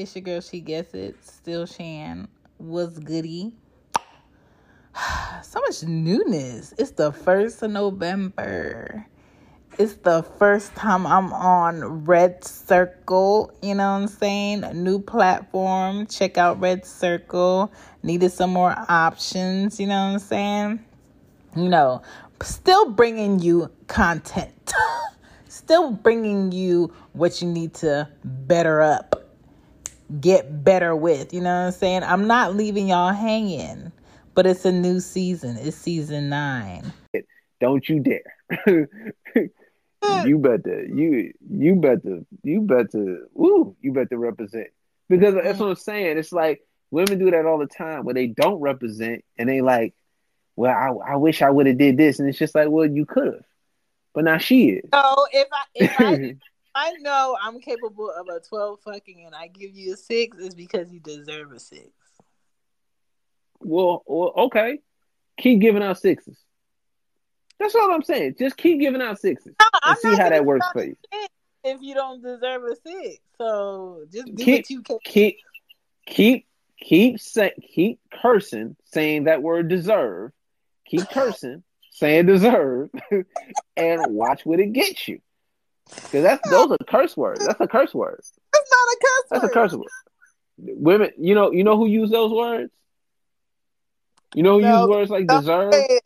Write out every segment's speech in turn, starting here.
It's your girl, she gets it. Still Shan. Was goody. so much newness. It's the first of November. It's the first time I'm on Red Circle. You know what I'm saying? A new platform. Check out Red Circle. Needed some more options. You know what I'm saying? You know, still bringing you content. still bringing you what you need to better up, get better with. You know what I'm saying? I'm not leaving y'all hanging, but it's a new season. It's season nine. Don't you dare. you better you you better you better woo you better represent because that's what I'm saying. It's like women do that all the time where they don't represent and they like, well, I, I wish I would have did this, and it's just like, well, you could have, but now she is. So if I if I I know I'm capable of a twelve fucking and I give you a six, is because you deserve a six. Well, well, okay, keep giving out sixes. That's all I'm saying. Just keep giving out sixes No, and I'm see how that works for you. If you don't deserve a six, so just do Keep what you can. keep keep keep say, keep cursing, saying that word deserve. Keep cursing, saying deserve, and watch what it gets you. Because that's those are curse words. That's a curse word. That's not a curse That's a word. curse word. Women, you know, you know who use those words. You know who No, use words like deserve. Say it.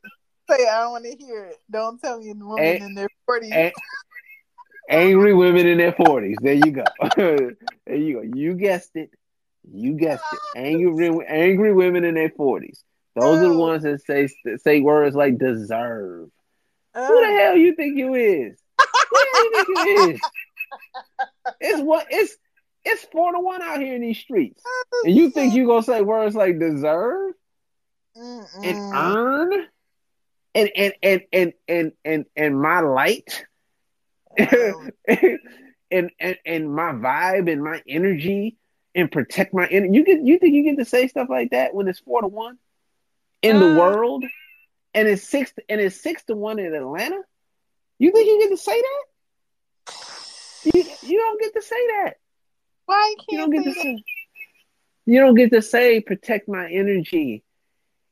Say it. I don't want to hear it. Don't tell me the woman in their forties. A- angry women in their forties. There you go. there you go. You guessed it. You guessed it. Angry, angry women in their forties. Those are the Oh. ones that say say words like deserve. Uh, Who the hell you think you is? Who the hell you think you is? It's what it's it's four to one out here in these streets, and you think you gonna say words like deserve and Mm-mm. earn and and and and and and, and my light Oh. and, and and my vibe and my energy and protect my energy. You get you think you get to say stuff like that when it's four to one in the Uh. world, and it's six and it's six to one in Atlanta. You think you get to say that? You you don't get to say that. Why You can't you don't get to say. You don't get to say protect my energy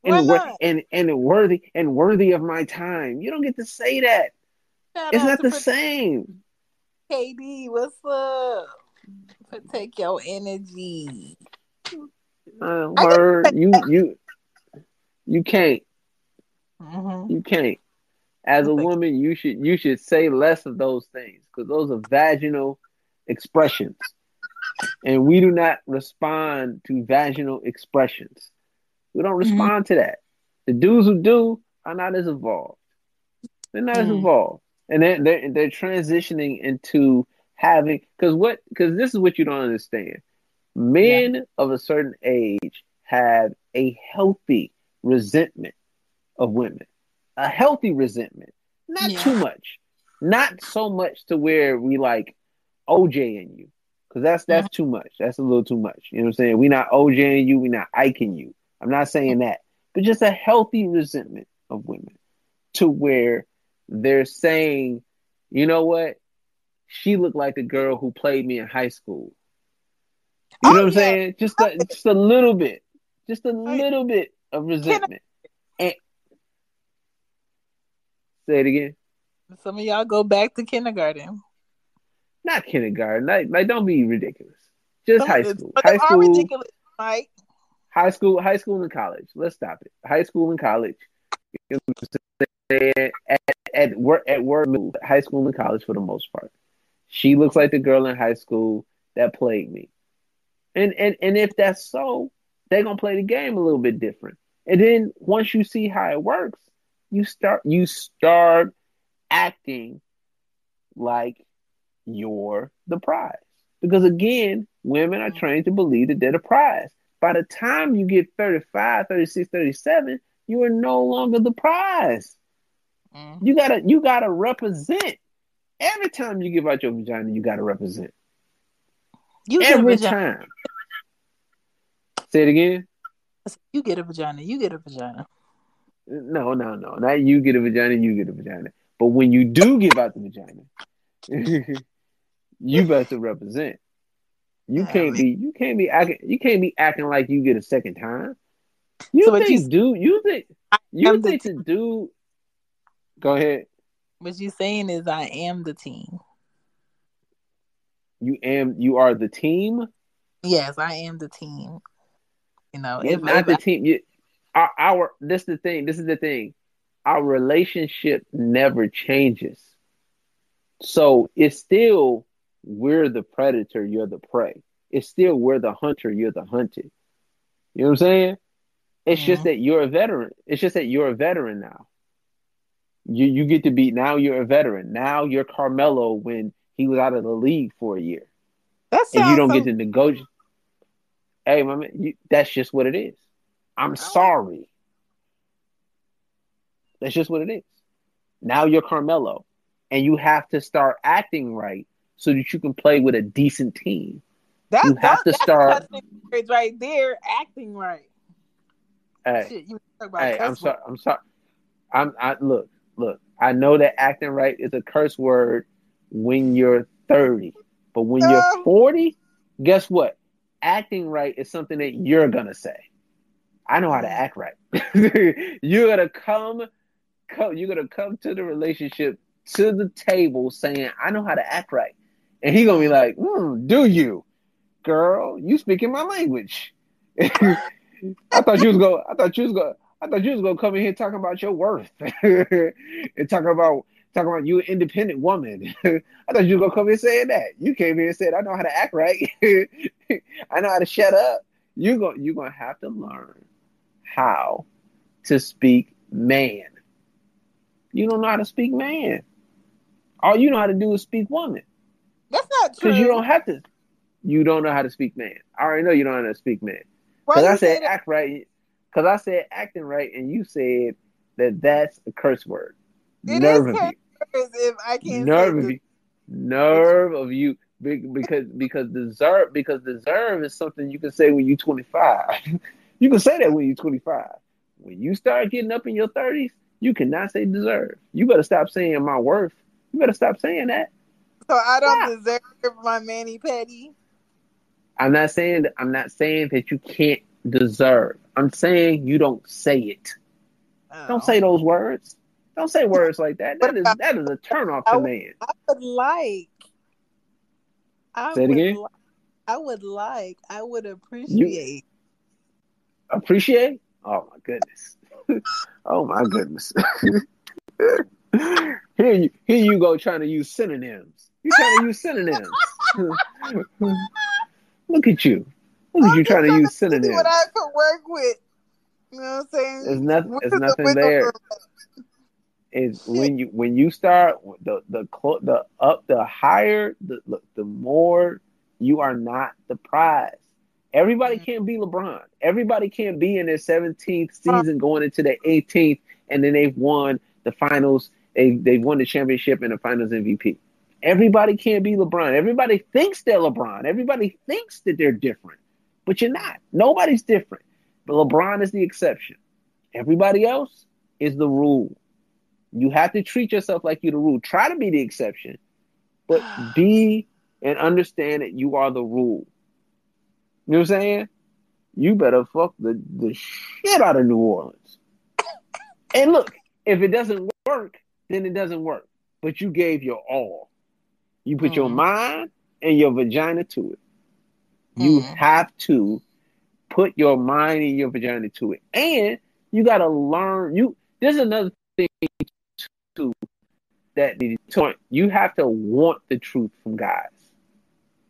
and wor- and and worthy and worthy of my time. You don't get to say that. Shout It's not the Protect same. KD. What's up? Protect your energy. Uh, word, you you you can't hmm you can't. As a woman, you should you should say less of those things because those are vaginal expressions, and we do not respond to vaginal expressions. We don't Mm-hmm. respond to that. The dudes who do are not as evolved. They're not as Mhm. involved, and they're they're, they're transitioning into having because what because this is what you don't understand. Men of a certain age have a healthy resentment of women, a healthy resentment, not Yeah. too much, not so much to where we like OJ in you, because that's that's too much. That's a little too much. You know what I'm saying? We not OJ in you, we not Ike in you. I'm not saying that, but just a healthy resentment of women, to where they're saying, you know what? She looked like the girl who played me in high school. You Oh, know what I'm yeah. saying? Just a, just a little bit, just a little bit of resentment. And say it again. Some of y'all go back to kindergarten. Not kindergarten. Like, like don't be ridiculous. Just Some high school. High school. ridiculous, Mike. High school. High school and college. Let's stop it. High school and college. You know? At at work at work. High school and college for the most part. She looks like the girl in high school that played me. And and and if that's so, they're gonna play the game a little bit different. And then once you see how it works, you start you start acting like you're the prize. Because again, women are trained to believe that they're the prize. By the time you get 35, 36, 37, you are no longer the prize. Mm. You gotta you gotta represent. Every time you give out your vagina, you gotta represent. You Every time. Say it again. You get a vagina. You get a vagina. No, no, no. Not you get a vagina, you get a vagina. But when you do give out the vagina, you better represent. You Yeah, can't be you can't be acting you can't be acting like you get a second time. You So think you- dude you think you am the think the dude go ahead. What you're saying is I am the team. You am you are the team. Yes, I am the team. You know, You're if, not if the I- team. You, our, our this is the thing. This is the thing. Our relationship never changes. So it's still we're the predator, you're the prey. It's still we're the hunter, you're the hunted. You know what I'm saying? It's just Mhm. that you're a veteran. It's just that you're a veteran now. You you get to be now you're a veteran. Now you're Carmelo when he was out of the league for a year. that And you don't so get to negotiate. Hey, my man, you, that's just what it is. I'm sorry. That's just what it is. Now you're Carmelo, and you have to start acting right so that you can play with a decent team. That's, You have to start- right there, acting right. Hey, Shit, you talk about hey, I'm sorry. I'm sorry. I'm. I look, look. I know that acting right is a curse word when you're 30, but when Uh. you're 40, guess what? Acting right is something that you're gonna say. I know how to act right. you're gonna come, come. You're gonna come to the relationship to the table saying, "I know how to act right," and he gonna be like, mm, "Do you, girl? You speaking my language?" I thought you was going. I thought you was going. I thought you was gonna come in here talking about your worth and talking about talking about you an independent woman. I thought you was gonna come in saying that. You came here and said, "I know how to act right. I know how to shut up." You go. You're gonna have to learn how to speak man. You don't know how to speak man. All you know how to do is speak woman That's not true. because you don't have to. You don't know how to speak man. I already know you don't know how to speak man. Because I said act right. Because I said acting right, and you said that that's a curse word. It Nerve of you. if I can't Nerve of you. Nerve of you. Because because deserve because deserve is something you can say when you're 25. you can say that when you're 25. When you start getting up in your 30s, you cannot say deserve. You better stop saying my worth. You better stop saying that. So I don't Yeah. deserve my mani petty. I'm not saying that I'm not saying that you can't deserve. I'm saying you don't say it. Oh. Don't say oh. those words. Don't say words like that. That is that is a turn off to man. I would like. I Say it would again? li- I would like. I would appreciate. Appreciate? Oh my goodness. oh my goodness. here you here you go trying to use synonyms. You're trying to use synonyms. Look at you. Look at you trying to use synonyms. What I could work with. You know what I'm saying? There's nothing there's nothing wiggle there. room? when you when you start the the clo- the up the higher the look the more you are not the prize. Everybody Mhm. can't be LeBron. Everybody can't be in their 17th season going into their 18th and then they've won the finals. They they've won the championship and the finals MVP. Everybody can't be LeBron. Everybody thinks they're LeBron. Everybody thinks that they're different, but you're not. Nobody's different. But LeBron is the exception. Everybody else is the rule. You have to treat yourself like you're the rule. Try to be the exception, but be and understand that you are the rule. You know what I'm saying? You better fuck the, the shit out of New Orleans. And look, if it doesn't work, then it doesn't work. But you gave your all. You put your Mhm. mind and your vagina to it. You Mhm. have to put your mind and your vagina to it. And you gotta learn you there's another thing too that you have to want the truth from guys.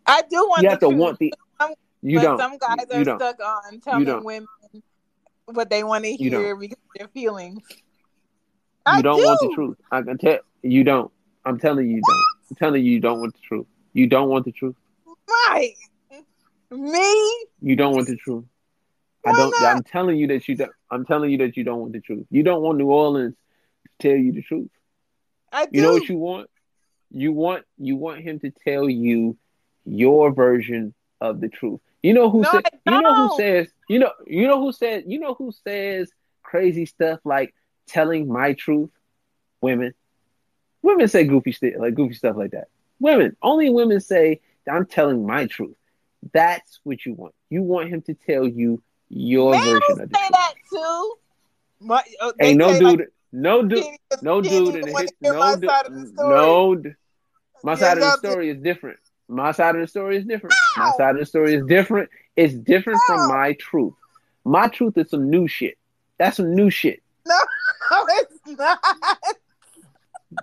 I do want You the have to want the Some- you but don't. some guys are don't. stuck on telling women what they want to You hear because of their feelings. You I don't do. want the truth. I can tell you don't. I'm telling you you don't. I'm telling you you don't want the truth. You don't want the truth. Right. Me? You don't want the truth. I don't. Not? I'm telling you that you don't I'm telling you that you don't want the truth. You don't want New Orleans to tell you the truth. I do. You know what you want? You want you want him to tell you your version of the truth. You know who No, said you know who says you know you know who said you know who says crazy stuff like telling my truth? Women. Women say goofy stuff like goofy stuff like that. Women. Only women say I'm telling my truth. That's what you want. You want him to tell you your Man, version of the say truth. that too. My, uh, Ain't no dude, like, no dude, no dude the in the one hit, to hear no my dude, side of the story. no. My side of the story is different. My side of the story is different. My side of the story is different. It's different from my truth. My truth is some new shit. That's some new shit. No, it's not.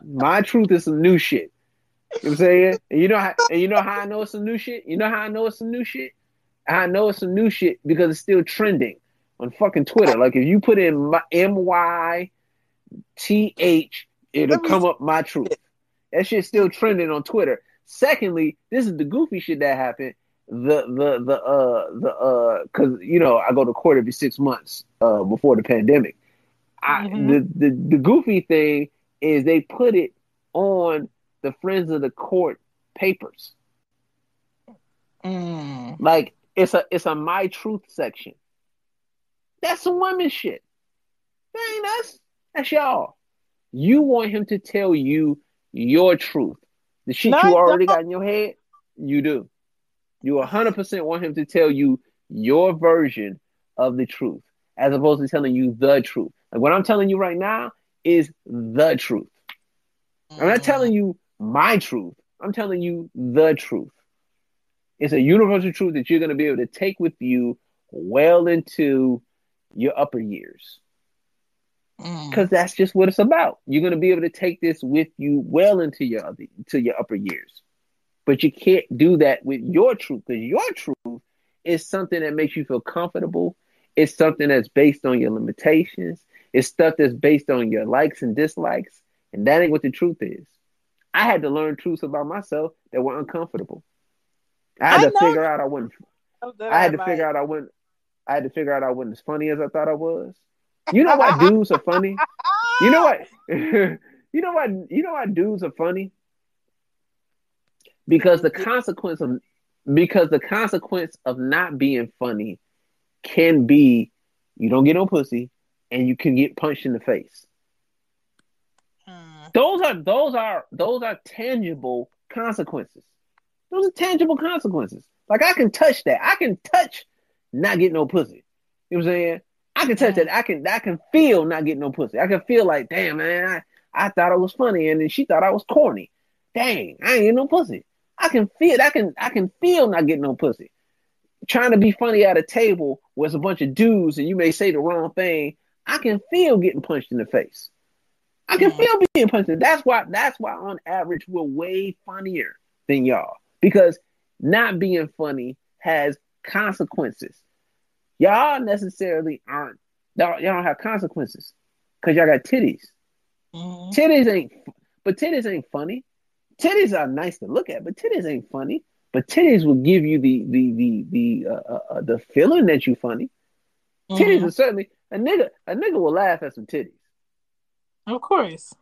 My truth is some new shit. You know what I'm saying? And you know how and you know how I know it's some new shit? You know how I know it's some new shit? I know it's some new shit because it's still trending on fucking Twitter. Like if you put in my M Y T H, it'll come up my truth. That shit's still trending on Twitter. Secondly, this is the goofy shit that happened. The the the uh the uh because you know I go to court every six months uh before the pandemic. I, Mhm. the, the the goofy thing is they put it on the Friends of the Court papers. Mm. Like it's a it's a my truth section. That's some women shit. That ain't us. That's y'all. You want him to tell you your truth. The shit No, you already don't. got in your head, you do. You 100% want him to tell you your version of the truth as opposed to telling you the truth. Like what I'm telling you right now is the truth. I'm not mm. telling you my truth. I'm telling you the truth. It's a universal truth that you're going to be able to take with you well into your upper years. Mm. Because that's just what it's about. You're going to be able to take this with you well into your other, to your upper years. But you can't do that with your truth because your truth is something that makes you feel comfortable. It's something that's based on your limitations. It's stuff that's based on your likes and dislikes. And that ain't what the truth is. I had to learn truths about myself that were uncomfortable. I had I to know figure out I wasn't that I had to figure out I wasn't I had to figure out I wasn't as funny as I thought I was. You know why dudes are funny? You know what? you know why? You know why dudes are funny? Because the consequence of because the consequence of not being funny can be you don't get no pussy and you can get punched in the face. Mm. Those are those are those are tangible consequences. Those are tangible consequences. Like I can touch that. I can touch not get no pussy. You know what I'm saying? I can touch that. I can I can feel not getting no pussy. I can feel like, damn man, I, I thought it was funny and then she thought I was corny. Dang, I ain't getting no pussy. I can feel I can I can feel not getting no pussy. Trying to be funny at a table where it's a bunch of dudes and you may say the wrong thing. I can feel getting punched in the face. I can feel being punched. in- That's why. That's why on average we're way funnier than y'all because not being funny has consequences. Y'all necessarily aren't. Y'all, y'all don't have consequences because y'all got titties. Mm. Titties ain't. But titties ain't funny. Titties are nice to look at, but titties ain't funny. But titties will give you the the the the uh, uh, uh, the feeling that you funny. Titties Mhm. are certainly a nigga. A nigga will laugh at some titties. Of course.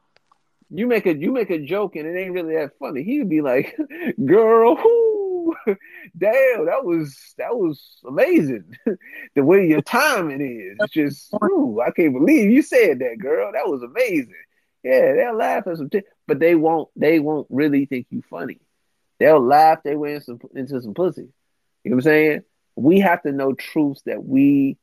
You make a you make a joke and it ain't really that funny. He would be like, "Girl, damn, that was that was amazing. the way your timing is, it's just, ooh, I can't believe you said that, girl. That was amazing. Yeah, they'll laugh at some, t- but they won't. They won't really think you funny. They'll laugh they way into, into some pussy. You know what I'm saying? We have to know truths that we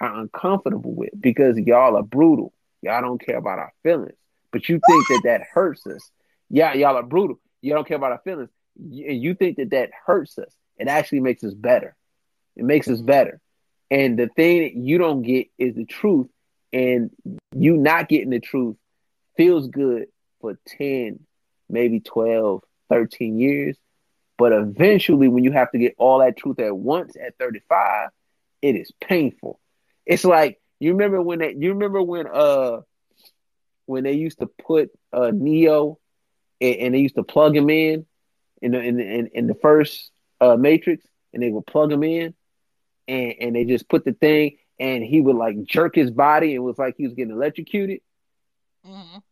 are uncomfortable with because y'all are brutal. Y'all don't care about our feelings, but you think that that hurts us. Yeah, y'all are brutal. You don't care about our feelings, and you think that that hurts us. It actually makes us better. It makes us better. And the thing that you don't get is the truth, and you not getting the truth feels good for 10, maybe 12, 13 years. But eventually, when you have to get all that truth at once at 35, it is painful. It's like you remember when they, you remember when uh when they used to put uh Neo and, and they used to plug him in in the in the, in, in the first uh Matrix and they would plug him in and and they just put the thing and he would like jerk his body and it was like he was getting electrocuted. Mhm.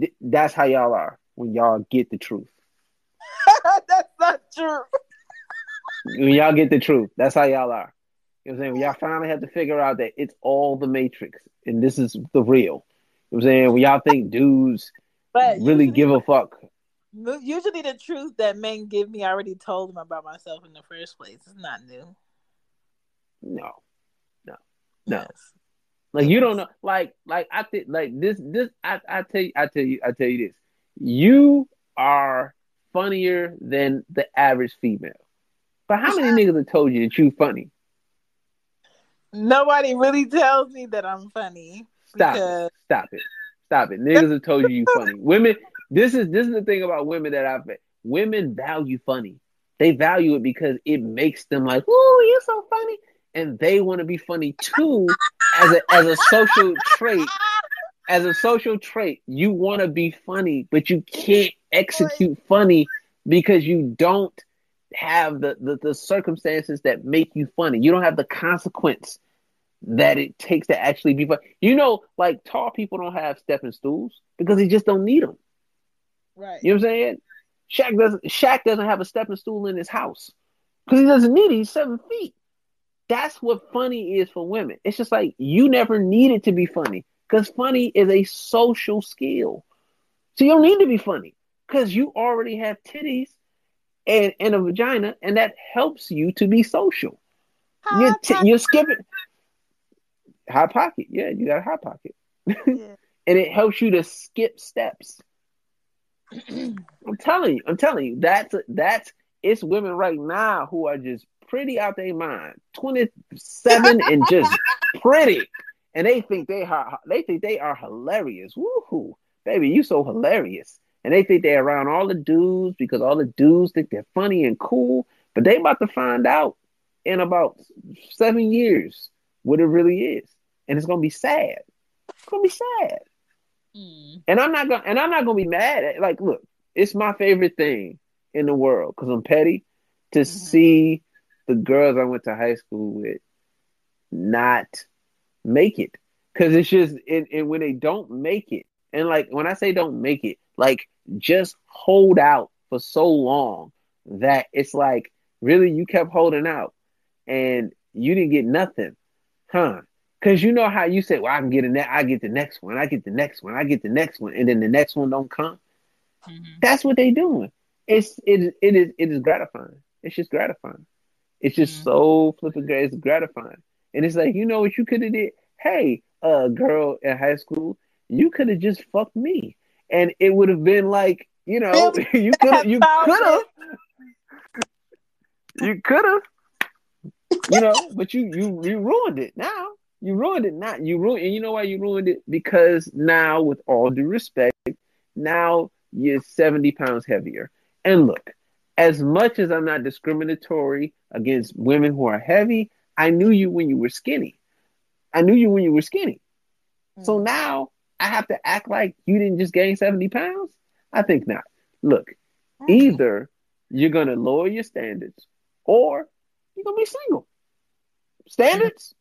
Th- That's how y'all are when y'all get the truth. That's not true. When y'all get the truth, that's how y'all are. You know what I'm saying? When y'all finally have to figure out that it's all the Matrix and this is the real. You know what I'm saying? When y'all think dudes But really give a fuck. Usually, the truth that men give me, I already told them about myself in the first place. It's not new. No, no, no. Yes. Like you don't know, like, like I think, like this, this. I, I tell you, I tell you, I tell you this. You are funnier than the average female. But how many niggas have told you that you funny? Nobody really tells me that I'm funny. Stop because... it. Stop it. Stop it. Niggas have told you you funny. Women, this is this is the thing about women that I've women value funny. They value it because it makes them like, oh, you're so funny. And they want to be funny too as a as a social trait. As a social trait, you want to be funny, but you can't execute funny because you don't have the, the, the circumstances that make you funny. You don't have the consequence that it takes to actually be funny. You know, like tall people don't have stepping stools because they just don't need them. Right. You know what I'm saying? Shaq doesn't Shaq doesn't have a stepping stool in his house because he doesn't need it. He's seven feet. That's what funny is for women. It's just like you never needed to be funny because funny is a social skill. So you don't need to be funny because you already have titties and, and a vagina, and that helps you to be social. You're, t- you're skipping hot pocket. Yeah, you got a hot pocket, yeah. and it helps you to skip steps. I'm telling you, I'm telling you, that's that's it's women right now who are just pretty out their mind, 27 and just pretty, and they think they are they think they are hilarious. Woohoo, baby, you so hilarious and they think they're around all the dudes because all the dudes think they're funny and cool. But they about to find out in about seven years what it really is, and it's gonna be sad. It's gonna be sad. Mm. And I'm not gonna and I'm not gonna be mad at like look, it's my favorite thing in the world because I'm petty to mm-hmm. see the girls I went to high school with not make it because it's just and, and when they don't make it and like when I say don't make it like just hold out for so long that it's like really you kept holding out and you didn't get nothing, huh? Because you know how you said, "Well, I can get a net, I get the next one, I get the next one, I get the next one," and then the next one don't come. Mm-hmm. That's what they doing. It's it it is it is gratifying. It's just gratifying. It's just mm-hmm. so flipping great. It's gratifying, and it's like you know what you could have did. Hey, uh, girl in high school, you could have just fucked me and it would have been like you know you could have you could have you could have you know but you you you ruined it now you ruined it not you ruined and you know why you ruined it because now with all due respect now you're 70 pounds heavier and look as much as i'm not discriminatory against women who are heavy i knew you when you were skinny i knew you when you were skinny so mm. now I have to act like you didn't just gain 70 pounds? I think not. Look, mm-hmm. either you're going to lower your standards or you're going to be single. Standards,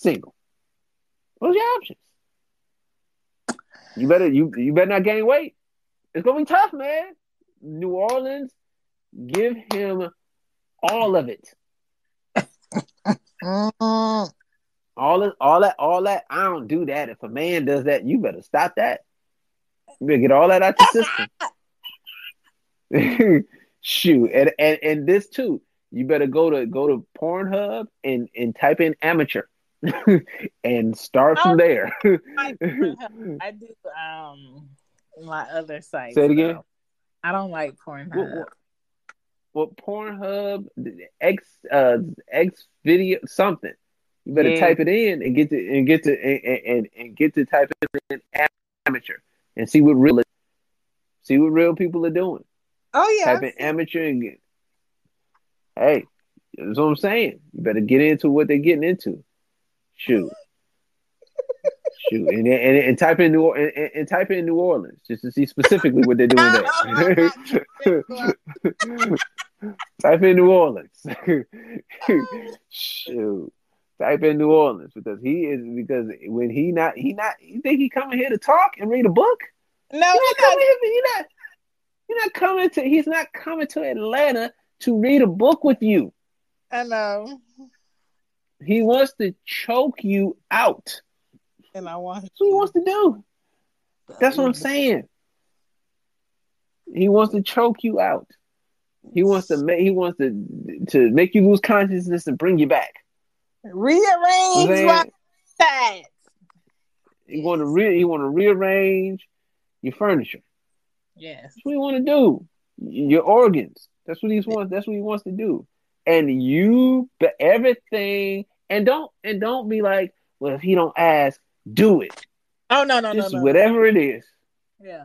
single. What's your options. You better you you better not gain weight. It's gonna be tough, man. New Orleans, give him all of it. All that, all that, all that. I don't do that. If a man does that, you better stop that. You better get all that out your system. Shoot, and, and and this too. You better go to go to Pornhub and and type in amateur, and start from there. I do um my other site. Say it again. I don't like Pornhub. Well, Pornhub, X uh X video something. You better yeah. type it in and get to and get to and, and, and get to type it in amateur and see what real see what real people are doing. Oh yeah. Type in amateur and get hey, that's what I'm saying. You better get into what they're getting into. Shoot. Shoot, and, and, and type in New and, and, type in New Orleans just to see specifically what they're doing there. type in New Orleans. Shoot type in New Orleans because he is because when he not he not you think he coming here to talk and read a book? No, he's not coming here. He not he's not coming to he's not coming to Atlanta to read a book with you. I know. He wants to choke you out. And I want That's what he wants to do. That's what I'm saying. He wants to choke you out. He wants to make he wants to to make you lose consciousness and bring you back. Rearrange my stats. He want to re he want to rearrange your furniture. Yes. That's what he want to do. Your organs. That's what he wants. That's what he wants to do. And you, but everything, and don't and don't be like, well, if he don't ask, do it. Oh no no Just no no. whatever it is, Yeah.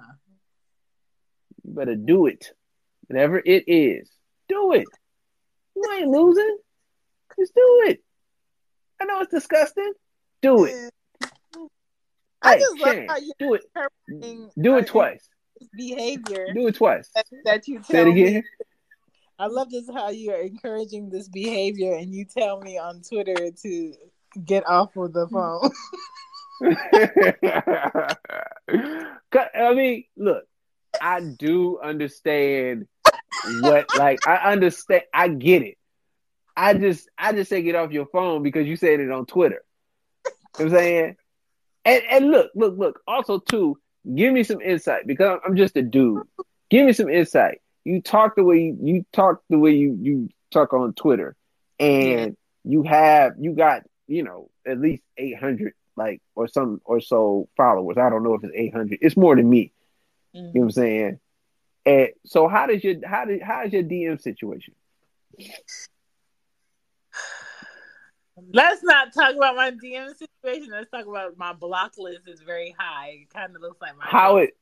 you better do it. Whatever it is, do it. You ain't losing. Just do it. I know it's disgusting. Do it. I Hey, just love Shan, how you do it. interpreting Do it twice. behavior Do it twice. that, that you Say it tell me. again. I love this how you're encouraging this behavior and you tell me on Twitter to get off of the mm. phone. I mean, look, I do understand what like I understand I get it. I just I just say get off your phone because you said it on Twitter. You know I'm saying? And and look, look, look, also too, give me some insight because I'm just a dude. Give me some insight. You talk the way you, you talk the way you, you talk on Twitter and you have you got, you know, at least 800 like or some or so followers. I don't know if it's 800. It's more than me. You know what I'm mm. saying? And so how does your how did how is your DM situation? Let's not talk about my DM situation. Let's talk about my block list is very high. It kind of looks like my How it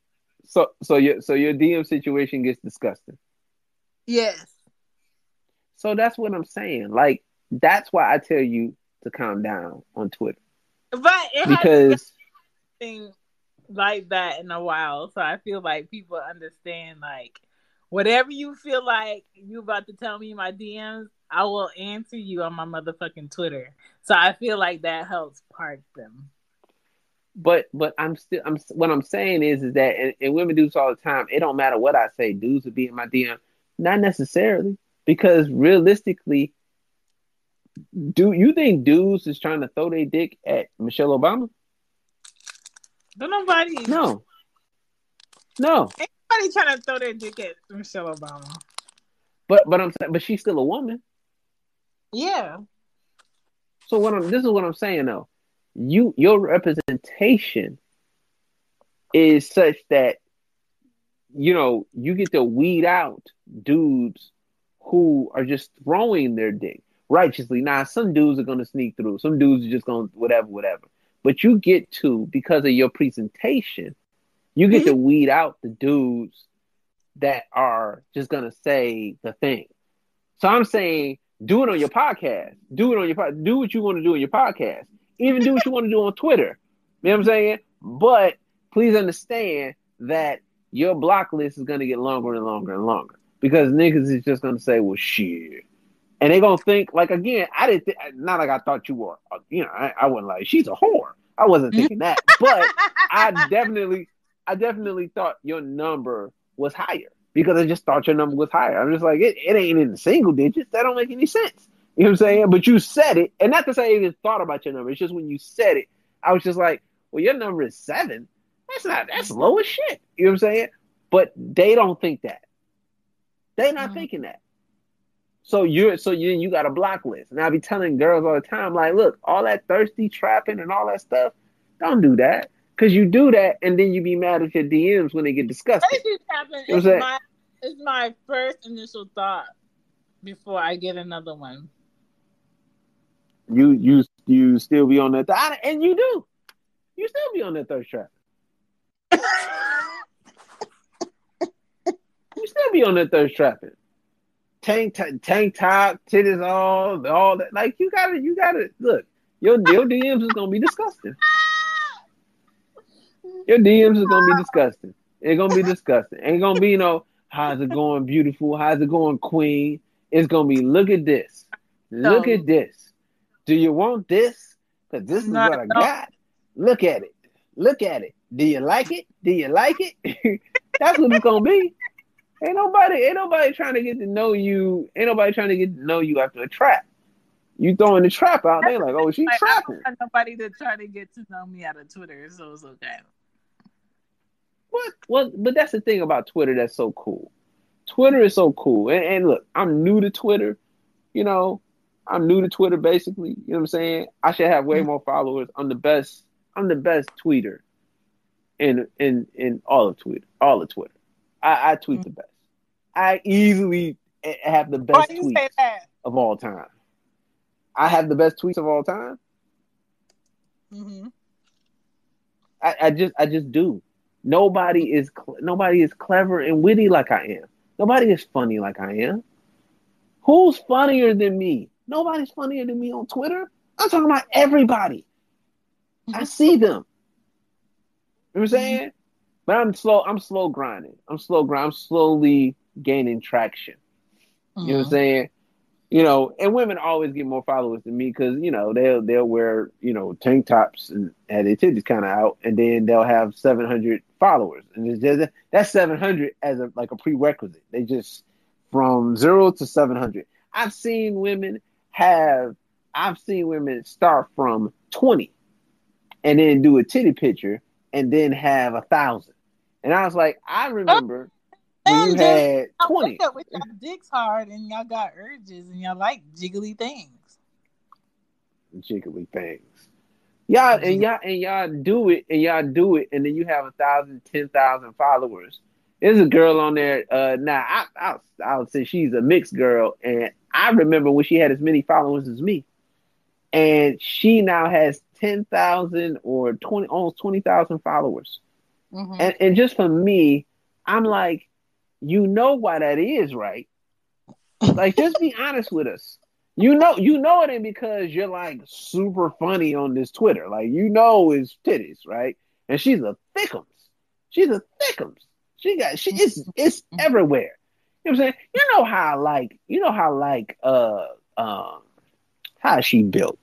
so so your so your DM situation gets disgusting. Yes. So that's what I'm saying. Like that's why I tell you to calm down on Twitter But it because anything like that in a while. So I feel like people understand like whatever you feel like you about to tell me in my DMs, I will answer you on my motherfucking Twitter. So I feel like that helps park them. But but I'm still I'm what I'm saying is is that and, and women do this all the time. It don't matter what I say. Dudes would be in my DM, not necessarily because realistically, do you think dudes is trying to throw their dick at Michelle Obama? Don't nobody No, no. Anybody trying to throw their dick at Michelle Obama. But but I'm saying, but she's still a woman. Yeah. So what I'm this is what I'm saying though. You your representation is such that you know you get to weed out dudes who are just throwing their dick righteously. Now some dudes are gonna sneak through. Some dudes are just gonna whatever, whatever. But you get to because of your presentation, you get to mm-hmm. weed out the dudes that are just gonna say the thing. So I'm saying do it on your podcast. Do it on your pod. Do what you want to do on your podcast. Even do what you want to do on Twitter. You know what I'm saying? But please understand that your block list is gonna get longer and longer and longer because niggas is just gonna say, "Well, shit," and they gonna think like again. I didn't. Not like I thought you were. uh, You know, I, I wasn't like she's a whore. I wasn't thinking that, but I definitely, I definitely thought your number was higher because I just thought your number was higher. I'm just like, it, it ain't in the single digits. That don't make any sense. You know what I'm saying? But you said it, and not to say I even thought about your number. It's just when you said it, I was just like, well, your number is seven. That's not that's low as shit. You know what I'm saying? But they don't think that. They not Mhm. thinking that. So you're so you you got a block list. And I be telling girls all the time, like, look, all that thirsty trapping and all that stuff, don't do that. Cause you do that and then you be mad at your DMs when they get disgusted. Crazy tapping What's is my is my first initial thought before I get another one. You you you still be on that th- and you do. You still be on that thirst trap. You still be on that thirst trapping. Tank t- tank top, titties all all that. Like you gotta you gotta look. Your your DMs is gonna be disgusting. Your DMs is gonna be disgusting. It's gonna be disgusting. Ain't gonna be no how's it going, beautiful? How's it going, queen? It's gonna be look at this. Look at this. Do you want this? Cause this is No, what I got. Look at it. Look at it. Do you like it? Do you like it? That's what it's gonna be. Ain't nobody, ain't nobody trying to get to know you. Ain't nobody trying to get to know you after a trap. You throwing the trap out, they like, oh, she's Like, I trapping. don't want nobody to try to get to know me out of Twitter, so it's okay. What? Well, but that's the thing about Twitter that's so cool. Twitter is so cool. And, and look, I'm new to Twitter. You know, I'm new to Twitter basically. You know what I'm saying? I should have way mm-hmm. more followers. I'm the best. I'm the best tweeter in in in all of Twitter. All of Twitter. I, I tweet mm-hmm. the best. I easily have the best tweets of all time. I have the best tweets of all time. Mm-hmm. I, I just I just do. Nobody is nobody is clever and witty like I am. Nobody is funny like I am. Who's funnier than me? Nobody's funnier than me on Twitter. I'm talking about everybody. I see them. You know what I'm saying? Mm-hmm. But I'm slow. I'm slow grinding. I'm slow grind. I'm slowly gaining traction. You know what I'm mm-hmm. saying? You know, and women always get more followers than me because you know they'll they'll wear you know tank tops and have their titties kind of out, and then they'll have 700 followers, and just, that's 700 as a like a prerequisite. They just from zero to 700. I've seen women have I've seen women start from 20 and then do a titty picture and then have a thousand. And I was like, I remember when you had twenty. With y'all dicks hard and y'all got urges and y'all like jiggly things. Jiggly things. Y'all and y'all and y'all do it and y'all do it and then you have a thousand, ten thousand followers. There's a girl on there. Uh, now I, I I would say she's a mixed girl, and I remember when she had as many followers as me, and she now has ten thousand or twenty, almost twenty thousand followers. Mm-hmm. And and just for me, I'm like, you know why that is, right? Like, just be honest with us. You know, you know it ain't because you're like super funny on this Twitter. Like, you know, it's titties, right? And she's a thickums. She's a thickums. She got she it's it's everywhere. You know what I'm saying? You know how like you know how like uh um how she built.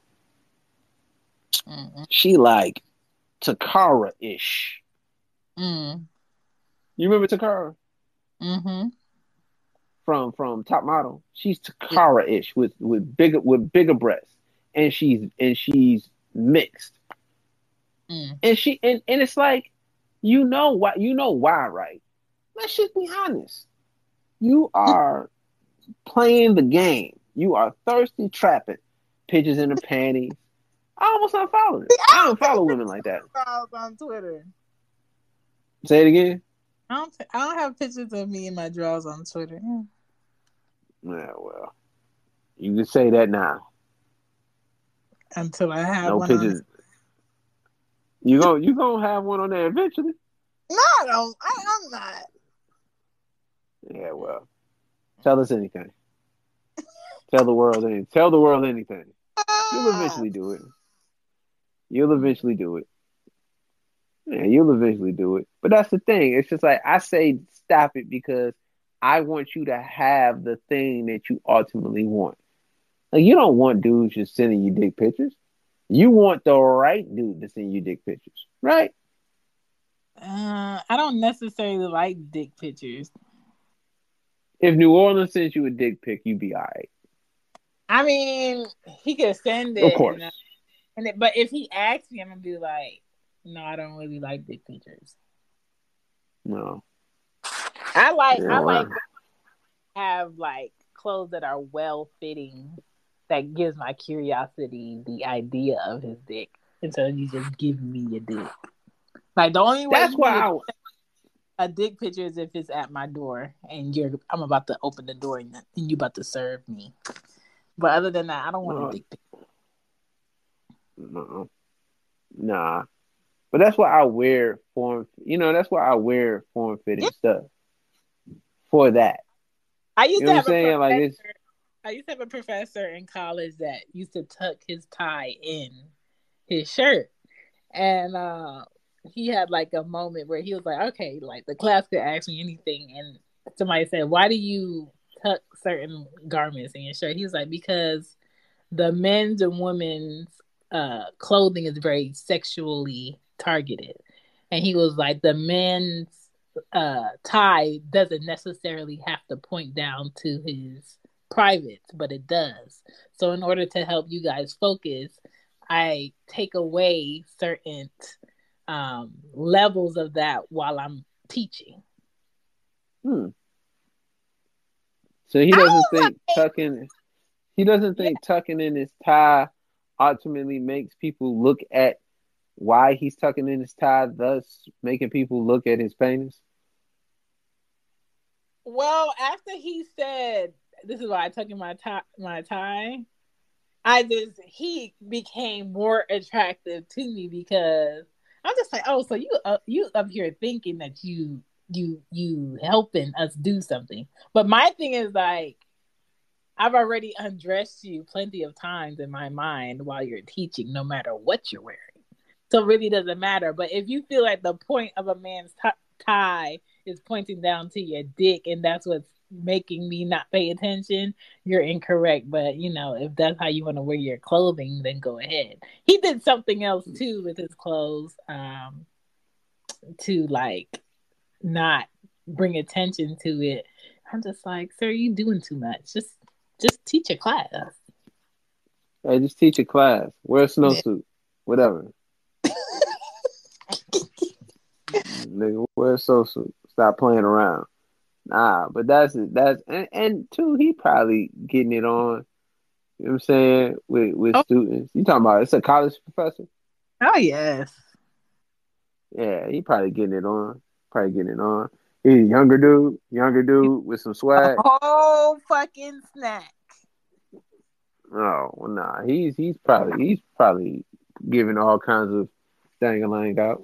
Mm-hmm. She like Tocarra ish. Mm. You remember Tocarra? Mm-hmm. From from Top Model, she's Tocarra ish with with bigger with bigger breasts, and she's and she's mixed, mm. and she and, and it's like, you know why you know why right? Let's just be honest. You are playing the game. You are thirsty trapping pictures in the panties. I almost unfollowed it. I don't follow women like that. On Twitter. Say it again. I don't. I don't have pictures of me in my drawers on Twitter. Yeah. well, you can say that now. Until I have no pictures. On... You go. You gonna have one on there eventually? No, I don't. I, I'm not. Yeah, well, tell us anything. tell the world anything. Tell the world anything. You'll eventually do it. You'll eventually do it. Yeah, you'll eventually do it. But that's the thing. It's just like I say, stop it because I want you to have the thing that you ultimately want. Like you don't want dudes just sending you dick pictures. You want the right dude to send you dick pictures, right? Uh, I don't necessarily like dick pictures. If New Orleans sends you a dick pic, you'd be alright. I mean, he could send it, of course. And, it, but if he asks me, I'm gonna be like, no, I don't really like dick pictures. No. I like yeah, I like have like clothes that are well fitting that gives my curiosity the idea of his dick instead of you just giving me your dick. Like the only way that's why I... a dick picture is if it's at my door and you're I'm about to open the door and, and you about to serve me. But other than that, I don't want no. a dick picture. No. Nah. But that's why I wear form. You know, that's why I wear form fitting yeah. stuff for that. I used you know to have a saying? Like it's, I used to have a professor in college that used to tuck his tie in his shirt, and uh, he had like a moment where he was like, "Okay, like the class could ask me anything," and somebody said, "Why do you tuck certain garments in your shirt?" He was like, "Because the men's and women's uh, clothing is very sexually targeted. And he was like, the men's uh, tie doesn't necessarily have to point down to his privates, but it does. So, in order to help you guys focus, I take away certain um, levels of that while I'm teaching. Hmm. So he doesn't think like, tucking he doesn't think yeah. tucking in his tie ultimately makes people look at why he's tucking in his tie, thus making people look at his penis? Well, after he said, "This is why I tuck in my tie," my tie, I just he became more attractive to me because I'm just like, oh, so you uh, you up here thinking that you you you helping us do something, but my thing is like, I've already undressed you plenty of times in my mind while you're teaching, no matter what you're wearing. So it really doesn't matter. But if you feel like the point of a man's t- tie is pointing down to your dick, and that's what's making me not pay attention, you're incorrect. But you know, if that's how you want to wear your clothing, then go ahead. He did something else too with his clothes, um, to like not bring attention to it. I'm just like, sir, you doing too much. Just just teach a class. Hey, just teach a class. Wear a snowsuit. Whatever. Nigga, wear a snowsuit. Stop playing around. Nah, but that's that's and, and two, he probably getting it on. You know what I'm saying with with oh. students. You talking about it's a college professor? Oh yes. Yeah, he probably getting it on. Probably getting it on. He's a younger dude, younger dude with some swag. Oh fucking snack. Oh well, nah. He's he's probably he's probably giving all kinds of dangling out.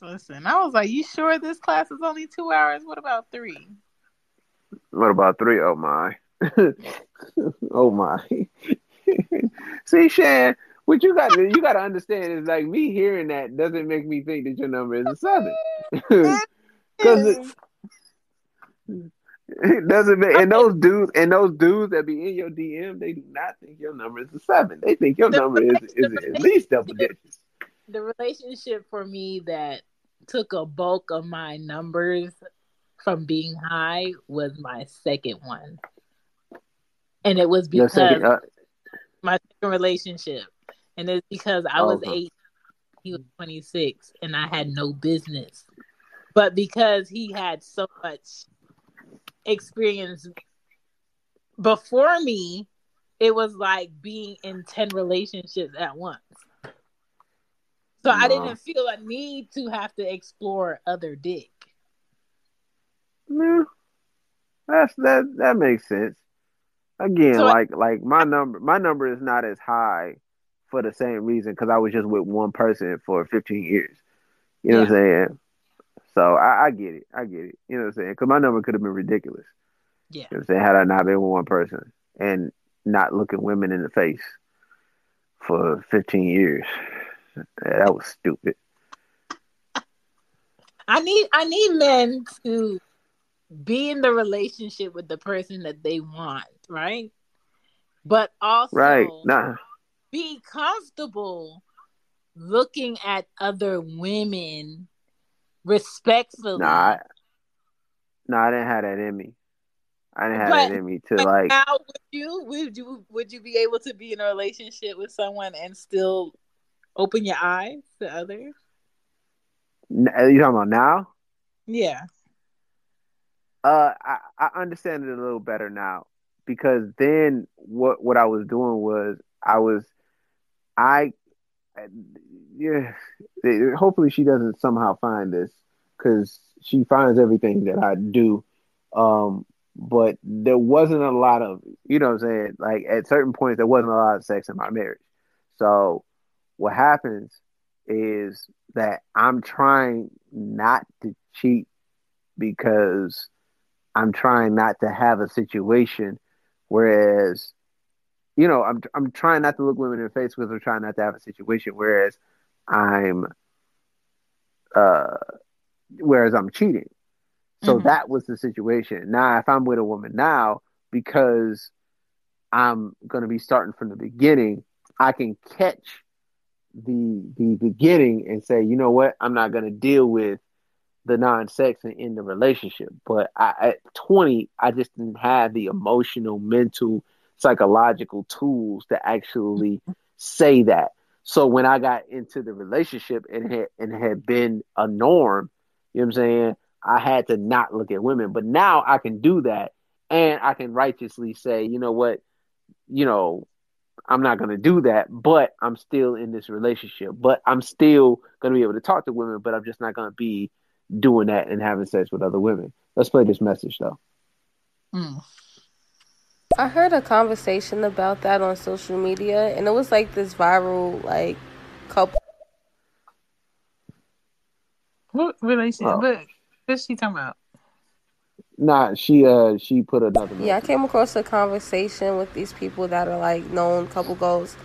Listen, I was like, "You sure this class is only two hours? What about three? What about three? Oh my, oh my. See, Shan, what you got? to You got to understand is like me hearing that doesn't make me think that your number is a seven. Because it, doesn't make, and those dudes and those dudes that be in your DM, they do not think your number is a seven. They think your number is, is at least double digits the relationship for me that took a bulk of my numbers from being high was my second one. And it was because second, uh, my second relationship. And it's because I was okay. eight, he was 26, and I had no business. But because he had so much experience before me, it was like being in 10 relationships at once. So no. I didn't feel a need to have to explore other dick. Yeah, that's that. That makes sense. Again, so like I, like my number, my number is not as high for the same reason because I was just with one person for 15 years. You know yeah. what I'm saying? So I, I, get it. I get it. You know what I'm saying? Because my number could have been ridiculous. Yeah. You know what I'm saying? Had I not been with one person and not looking women in the face for 15 years. That was stupid. I need I need men to be in the relationship with the person that they want, right? But also right. nah. be comfortable looking at other women respectfully. Nah, I, nah, I didn't have that in me. I didn't have but, that in me to like. Now, would you would you would you be able to be in a relationship with someone and still open your eyes to others? Are you talking about now? Yeah. Uh, I, I understand it a little better now because then what what I was doing was I was I yeah hopefully she doesn't somehow find this because she finds everything that I do um but there wasn't a lot of you know what I'm saying like at certain points there wasn't a lot of sex in my marriage so what happens is that I'm trying not to cheat because I'm trying not to have a situation whereas you know I'm I'm trying not to look women in the face because I'm trying not to have a situation whereas I'm uh whereas I'm cheating. So mm-hmm. that was the situation. Now if I'm with a woman now because I'm going to be starting from the beginning, I can catch the the beginning and say, you know what, I'm not gonna deal with the non-sex and in the relationship. But I, at 20, I just didn't have the emotional, mental, psychological tools to actually say that. So when I got into the relationship and had and had been a norm, you know what I'm saying? I had to not look at women. But now I can do that and I can righteously say, you know what, you know, I'm not gonna do that, but I'm still in this relationship. But I'm still gonna be able to talk to women, but I'm just not gonna be doing that and having sex with other women. Let's play this message though. Mm. I heard a conversation about that on social media, and it was like this viral like couple. What relationship? Oh. what's she talking about? Nah, she uh she put another. Yeah, I came across a conversation with these people that are like known couple goals,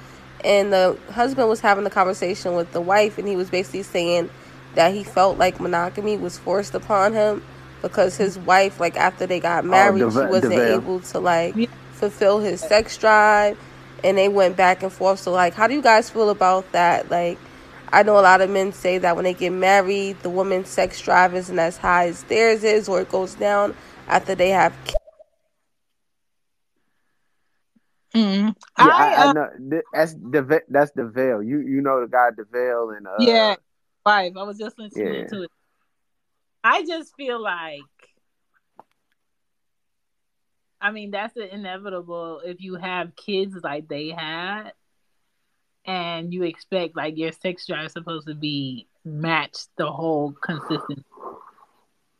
and the husband was having a conversation with the wife, and he was basically saying that he felt like monogamy was forced upon him because his wife, like after they got oh, married, oh, she wasn't able to like fulfill his sex drive, and they went back and forth. So, like, how do you guys feel about that? Like, I know a lot of men say that when they get married, the woman's sex drive isn't as high as theirs is, or it goes down after they have kids. Mm. Yeah, I, I, I, uh, know that's the that's the veil. You you know the guy the veil and uh, yeah, wife. I was just listening yeah. to it. I just feel like, I mean, that's inevitable if you have kids like they had, and you expect like your sex drive is supposed to be matched the whole consistent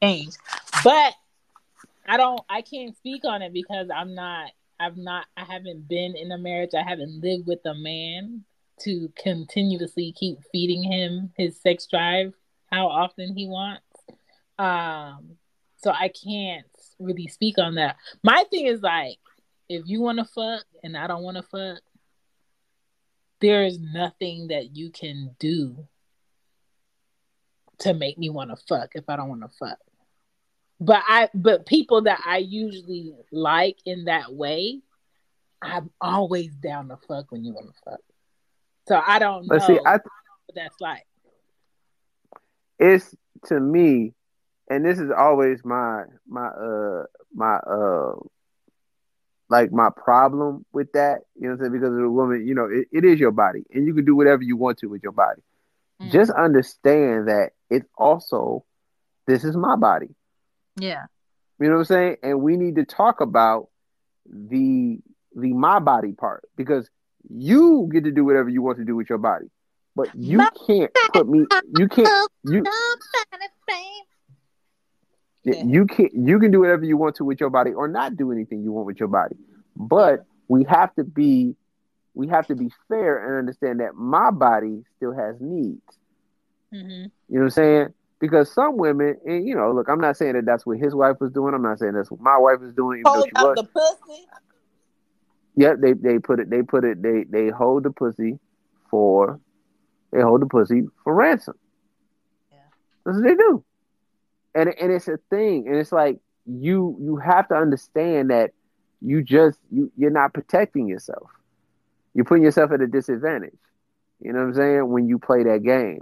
change. But I don't, I can't speak on it because I'm not, I've not, I haven't been in a marriage. I haven't lived with a man to continuously keep feeding him his sex drive how often he wants. Um, so I can't really speak on that. My thing is like, if you want to fuck and I don't want to fuck, there is nothing that you can do to make me want to fuck if I don't want to fuck. But I, but people that I usually like in that way, I'm always down to fuck when you want to fuck. So I don't know. But see, I, what that's like. It's to me, and this is always my my uh my uh like my problem with that, you know what I'm saying? Because of the woman, you know, it, it is your body and you can do whatever you want to with your body. Mm-hmm. Just understand that it's also this is my body. Yeah. You know what I'm saying? And we need to talk about the the my body part because you get to do whatever you want to do with your body. But you can't put me you can't you yeah. You can you can do whatever you want to with your body or not do anything you want with your body. But we have to be we have to be fair and understand that my body still has needs. Mm-hmm. You know what I'm saying? Because some women, and you know, look, I'm not saying that that's what his wife was doing. I'm not saying that's what my wife was doing. Hold up the pussy. Yep, they they put it. They put it. They they hold the pussy for. They hold the pussy for ransom. Yeah, that's what they do and and it's a thing, and it's like you you have to understand that you just you you're not protecting yourself. You're putting yourself at a disadvantage. You know what I'm saying when you play that game,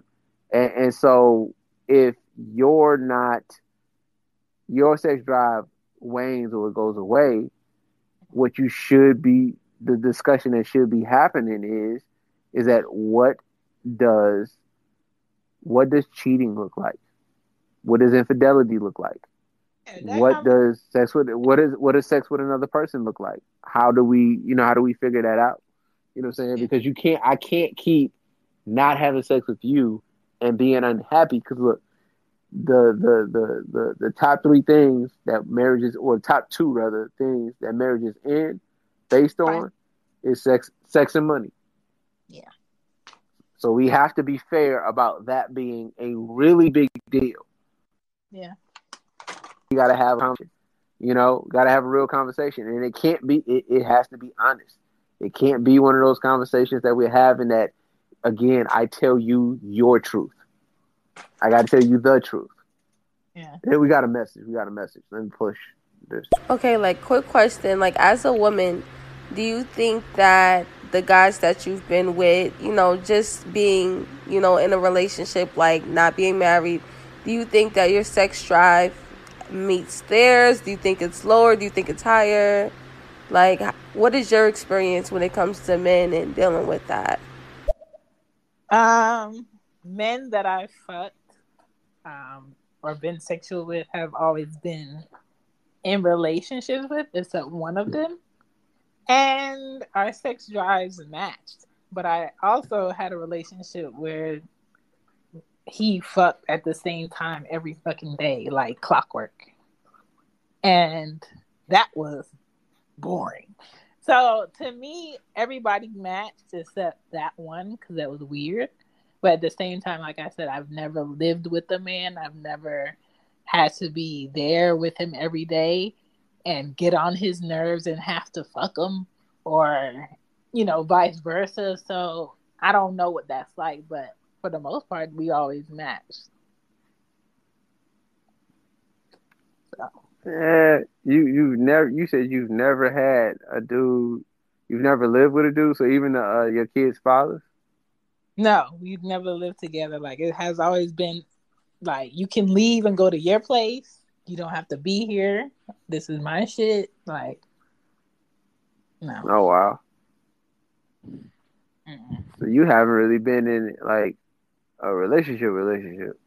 and, and so if you're not your sex drive wanes or it goes away, what you should be the discussion that should be happening is is that what does what does cheating look like? What does infidelity look like? what does sex with what is what does sex with another person look like? How do we you know how do we figure that out? You know what I'm saying? Because you can't I can't keep not having sex with you and being unhappy because look the, the the the the top three things that marriages or top two rather things that marriages end based on right. is sex sex and money. Yeah. So we have to be fair about that being a really big deal. Yeah. You gotta have a you know, gotta have a real conversation. And it can't be it, it has to be honest. It can't be one of those conversations that we're having that again, I tell you your truth. I gotta tell you the truth. Yeah. And we got a message. We got a message. Let me push this. Okay, like quick question. Like as a woman, do you think that the guys that you've been with, you know, just being, you know, in a relationship, like not being married, do you think that your sex drive meets theirs? Do you think it's lower? Do you think it's higher? Like, what is your experience when it comes to men and dealing with that? Um, men that I fucked, um, or been sexual with have always been in relationships with, except one of them. And our sex drives matched. But I also had a relationship where he fucked at the same time every fucking day, like clockwork. And that was boring. So to me, everybody matched except that one because that was weird. But at the same time, like I said, I've never lived with a man. I've never had to be there with him every day and get on his nerves and have to fuck him or, you know, vice versa. So I don't know what that's like, but for the most part, we always match. So. Yeah, you you've never you said you've never had a dude, you've never lived with a dude. So even uh, your kids' fathers. No, we've never lived together. Like it has always been like you can leave and go to your place. You don't have to be here. This is my shit. Like no. Oh wow. Mm-mm. So you haven't really been in like a relationship relationship.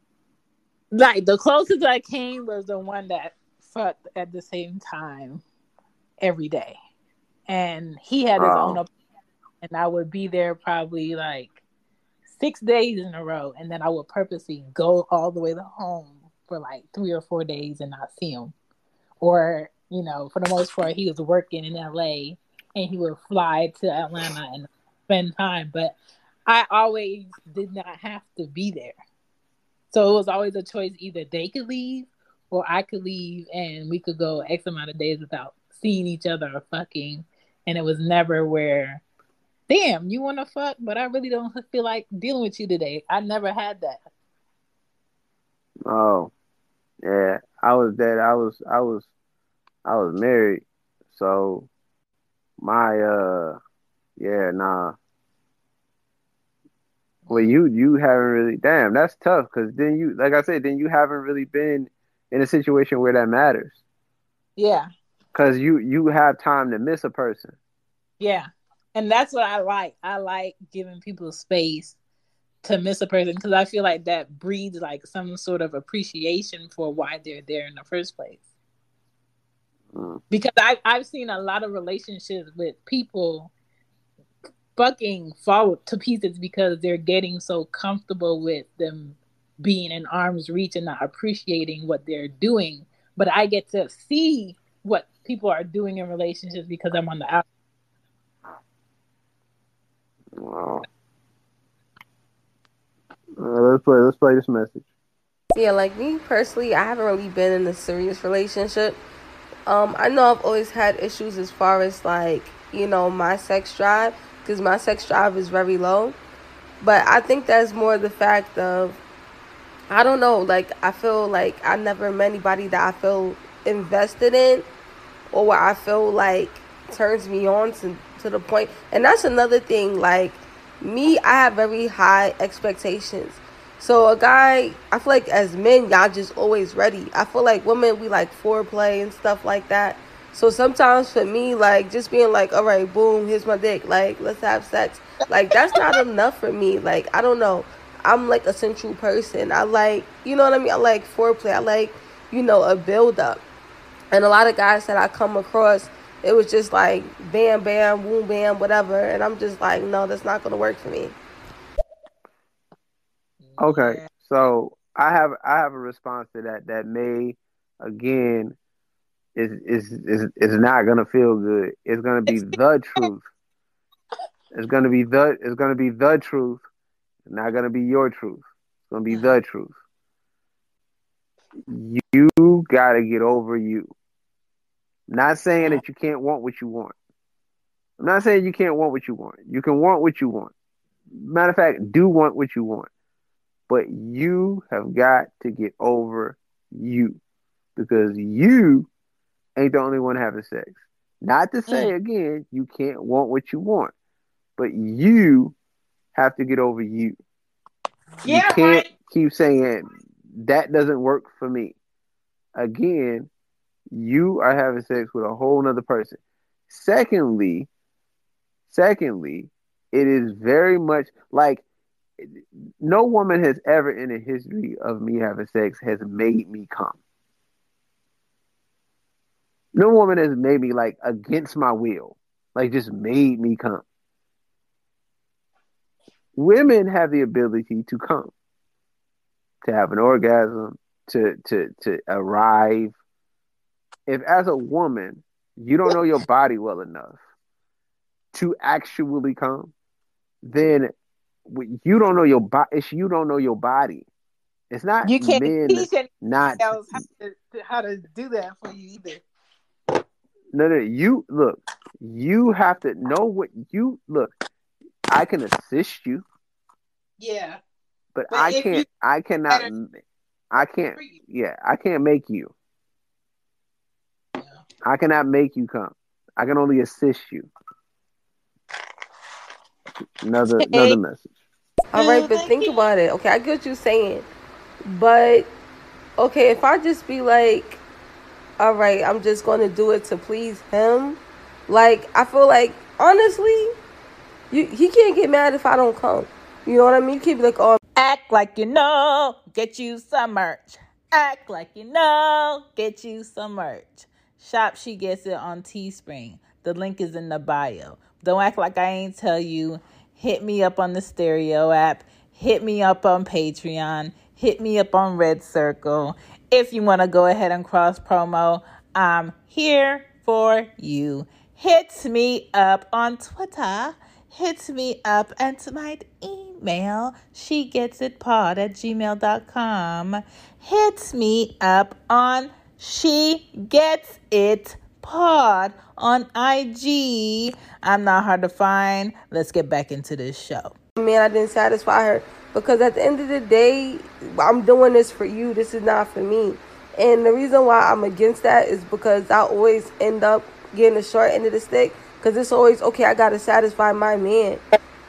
Like the closest I came was the one that fucked at the same time every day. And he had his own and I would be there probably like six days in a row, and then I would purposely go all the way to home for like three or four days and not see him. Or, you know, for the most part, he was working in LA and he would fly to Atlanta and spend time. But I always did not have to be there. So it was always a choice either they could leave or I could leave and we could go X amount of days without seeing each other or fucking. And it was never where damn, you want to fuck, but I really don't feel like dealing with you today. I never had that. Oh, yeah. I was that. I was. I was. I was married, so my uh, yeah, nah. Well, you you haven't really. Damn, that's tough. Cause then you, like I said, then you haven't really been in a situation where that matters. Yeah. Cause you you have time to miss a person. Yeah and that's what I like. I like giving people space to miss a person because I feel like that breeds like some sort of appreciation for why they're there in the first place. Mm. Because I I've seen a lot of relationships with people fucking fall to pieces because they're getting so comfortable with them being in arm's reach and not appreciating what they're doing. But I get to see what people are doing in relationships because I'm on the outside Wow. let's play. Let's play this message. Yeah, like me personally, I haven't really been in a serious relationship. Um, I know I've always had issues as far as like you know my sex drive because my sex drive is very low. But I think that's more the fact of I don't know. Like I feel like I never met anybody that I feel invested in, or where I feel like turns me on to to the point. point and that's another thing like me i have very high expectations so a guy i feel like as men y'all just always ready i feel like women we like foreplay and stuff like that so sometimes for me like just being like all right boom here's my dick like let's have sex. Like that's not enough for me like i don't know. I'm like a sensual person. I like you know what i mean? I like foreplay. I like you know a build up and a lot of guys that i come across it was just like bam, bam, boom, bam, whatever. And I'm just like, no, that's not going to work for me. Okay, so I have I have a response to that that may again is is is is not gonna feel good. It's gonna be the truth. It's gonna be the it's gonna be the truth. It's not gonna be your truth. It's gonna be the mm-hmm. truth. You gotta get over you. Not saying that you can't want what you want. I'm not saying you can't want what you want. You can want what you want. Matter of fact, do want what you want. But you have got to get over you because you ain't the only one having sex. Not to say mm. again, you can't want what you want, but you have to get over you. Yeah, you can't right. keep saying that doesn't work for me. Again, you are having sex with a whole nother person. Secondly, secondly, it is very much like no woman has ever in the history of me having sex has made me come. No woman has made me like against my will, like just made me come. Women have the ability to come, to have an orgasm, to to to arrive. If as a woman you don't know your body well enough to actually come, then you don't know your body. It's You don't know your body. It's not you can't men teach not how to, how to do that for you either. No, no, you look. You have to know what you look. I can assist you. Yeah, but, but I can't. I cannot. I can't. Yeah, I can't make you. Yeah. I cannot make you come. I can only assist you. Another another message. All right, but think about it. Okay, I get what you're saying, but okay, if I just be like, all right, I'm just going to do it to please him. Like I feel like honestly, you he can't get mad if I don't come. You know what I mean? You can't be like, oh, act like you know, get you some merch. Act like you know, get you some merch. Shop She Gets It on Teespring. The link is in the bio. Don't act like I ain't tell you. Hit me up on the Stereo app. Hit me up on Patreon. Hit me up on Red Circle. If you want to go ahead and cross promo, I'm here for you. Hit me up on Twitter. Hit me up at my email, she gets it pod at gmail.com. Hit me up on she gets it pod on IG. I'm not hard to find. Let's get back into this show. Man, I didn't satisfy her because at the end of the day, I'm doing this for you. This is not for me. And the reason why I'm against that is because I always end up getting the short end of the stick because it's always, okay, I got to satisfy my man.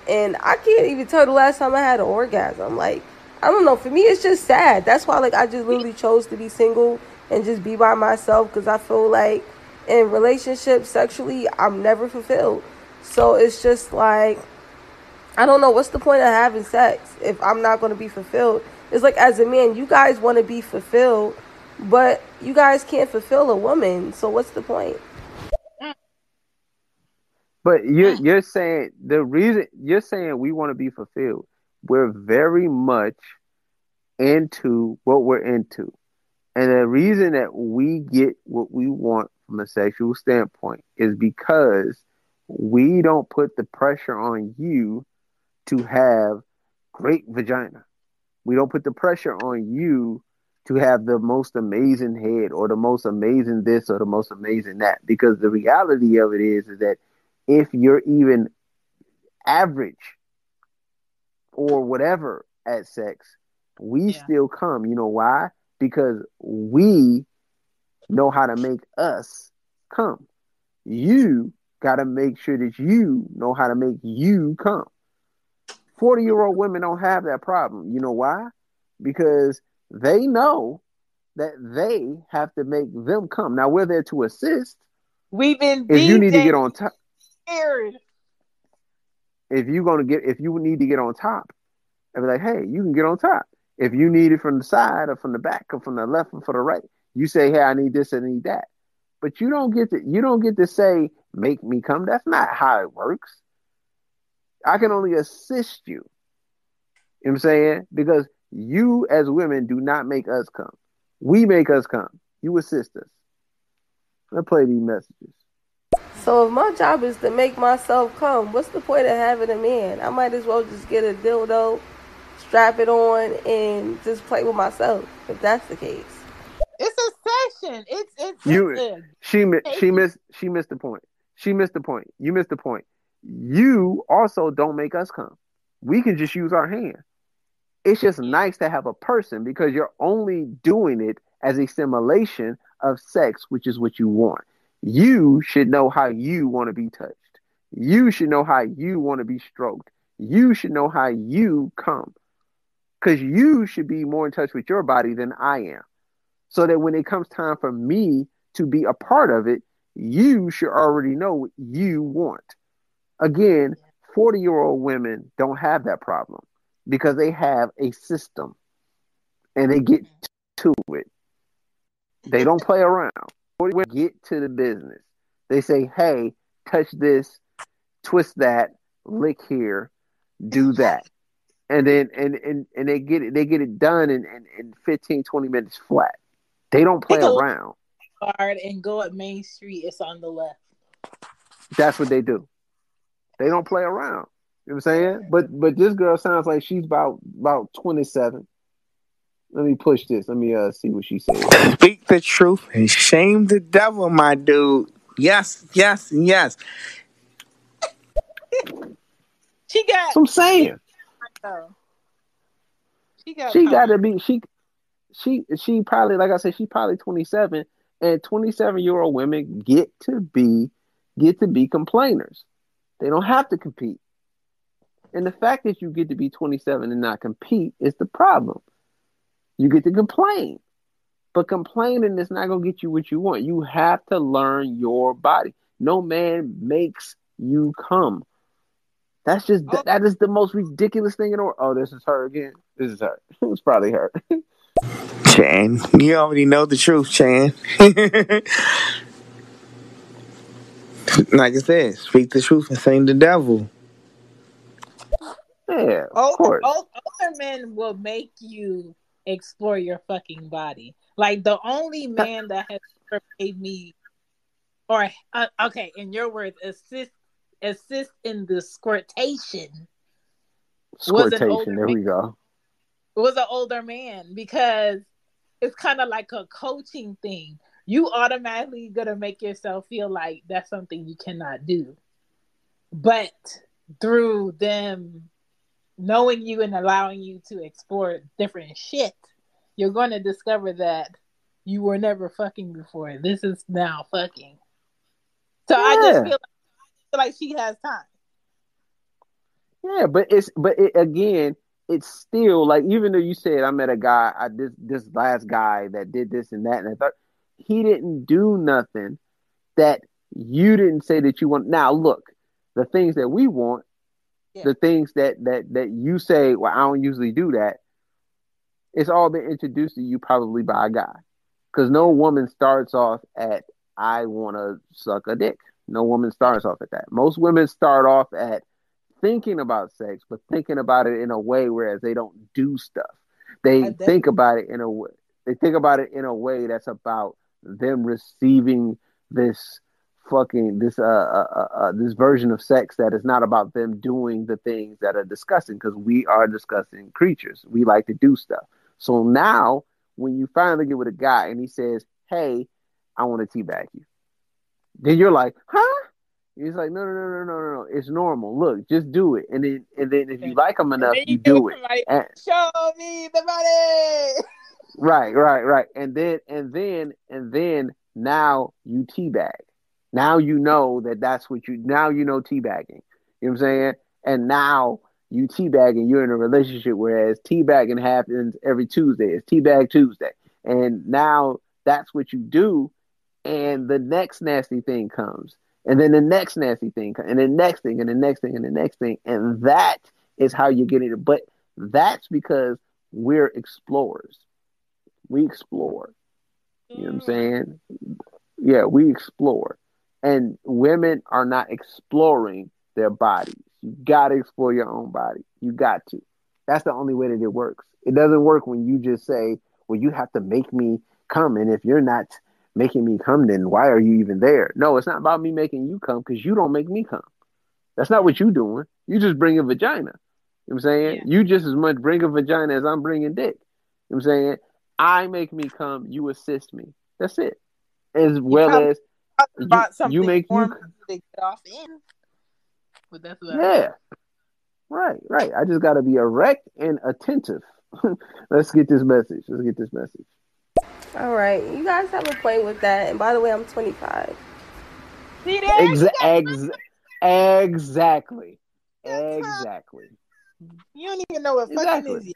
And I can't even tell the last time I had an orgasm. Like, I don't know. For me, it's just sad. That's why, like, I just literally chose to be single and just be by myself because I feel like in relationships, sexually, I'm never fulfilled. So it's just like, I don't know what's the point of having sex if I'm not going to be fulfilled. It's like as a man, you guys want to be fulfilled, but you guys can't fulfill a woman. So what's the point? But you're mm. you're saying the reason you're saying we want to be fulfilled. We're very much into what we're into. And the reason that we get what we want from a sexual standpoint is because we don't put the pressure on you to have great vagina. We don't put the pressure on you to have the most amazing head or the most amazing this or the most amazing that. Because the reality of it is, is that if you're even average or whatever at sex, we yeah. still come. You know why? Because we know how to make us come. You got to make sure that you know how to make you come. 40 year old women don't have that problem. You know why? Because they know that they have to make them come. Now we're there to assist. We've been if you need to get on top. If you're gonna get if you need to get on top, and be like, hey, you can get on top. If you need it from the side or from the back or from the left or from the right, you say, hey, I need this and I need that. But you don't get to you don't get to say, make me come. That's not how it works. I can only assist you. You know what I'm saying? Because you as women do not make us come. We make us come. You assist us. Let's play these messages. So if my job is to make myself come, what's the point of having a man? I might as well just get a dildo, strap it on, and just play with myself. If that's the case. It's a session. It's it's you. She she missed she missed the point. She missed the point. You missed the point you also don't make us come. We can just use our hand. It's just nice to have a person because you're only doing it as a simulation of sex, which is what you want. You should know how you want to be touched. You should know how you want to be stroked. You should know how you come. Because you should be more in touch with your body than I am. So that when it comes time for me to be a part of it, you should already know what you want. Again, 40 year old women don't have that problem. because they have a system and they get mm-hmm. to it. They don't play around. Get to the business. They say, hey, touch this, twist that, lick here, do that. And then and, and, and they get it they get it done in, in, in 15, 20 minutes flat. They don't play around. Hard and go at Main Street, it's on the left. That's what they do. They don't play around. You know what I'm saying? But but this girl sounds like she's about about 27. Let me push this. Let me uh see what she says. Speak the truth and shame the devil, my dude. Yes, yes, yes. she got. I'm saying. She got. She got to be. She. She. She probably like I said. She probably 27, and 27 year old women get to be get to be complainers. They don't have to compete. And the fact that you get to be 27 and not compete is the problem. You get to complain. But complaining is not going to get you what you want. You have to learn your body. No man makes you come. That's just oh. that is the most ridiculous thing in the world. Oh, this is her again. This is her. it's probably her. Chan, you already know the truth, Chan. like I said, speak the truth and sing the devil. Yeah, of older, course. Older men will make you explore your fucking body. Like the only man that has ever made me, or uh, okay, in your words, assist assist in the squirtation. Squirtation. There man. we go. Was an older man because it's kind of like a coaching thing. You automatically gonna make yourself feel like that's something you cannot do, but through them knowing you and allowing you to explore different shit, you're going to discover that you were never fucking before. This is now fucking. So yeah. I just feel like, feel like she has time. Yeah, but it's but it, again, it's still like even though you said I met a guy, I this this last guy that did this and that, and I thought he didn't do nothing that you didn't say that you want. Now look, the things that we want, yeah. the things that that that you say, well, I don't usually do that it's all been introduced to you probably by a guy. Because no woman starts off at, I want to suck a dick. No woman starts off at that. Most women start off at thinking about sex, but thinking about it in a way whereas they don't do stuff. They think about it in a way. They think about it in a way that's about them receiving this fucking this uh, uh, uh, uh this version of sex that is not about them doing the things that are disgusting because we are disgusting creatures. We like to do stuff. So now, when you finally get with a guy and he says, "Hey, I want to teabag you," then you're like, "Huh?" He's like, "No, no, no, no, no, no, no. It's normal. Look, just do it." And then, and then, if you like him enough, you, you, do it. Like, and, Show me the money. Right, right, right. And then, and then, and then, now you teabag. Now you know that that's what you. Now you know teabagging. You know what I'm saying? And now you teabagging, you're in a relationship, whereas teabagging happens every Tuesday. It's teabag Tuesday. And now that's what you do. And the next nasty thing comes. And then the next nasty thing, and the next thing, and the next thing, and the next thing. And that is how you get it. But that's because we're explorers. We explore. You know what I'm mm. saying? Yeah, we explore. And women are not exploring their bodies. You got to explore your own body. You got to. That's the only way that it works. It doesn't work when you just say, well, you have to make me come. And if you're not making me come, then why are you even there? No, it's not about me making you come because you don't make me come. That's not what you're doing. You just bring a vagina. You know what I'm saying? Yeah. You just as much bring a vagina as I'm bringing dick. You know what I'm saying? I make me come, you assist me. That's it. As well as you, you make you, to get off in. But that's what yeah. Right, right. I just got to be erect and attentive. Let's get this message. Let's get this message. All right, you guys have a played with that. And by the way, I'm 25. Exa- ex- exactly. Exactly. You don't even know what fucking exactly. is.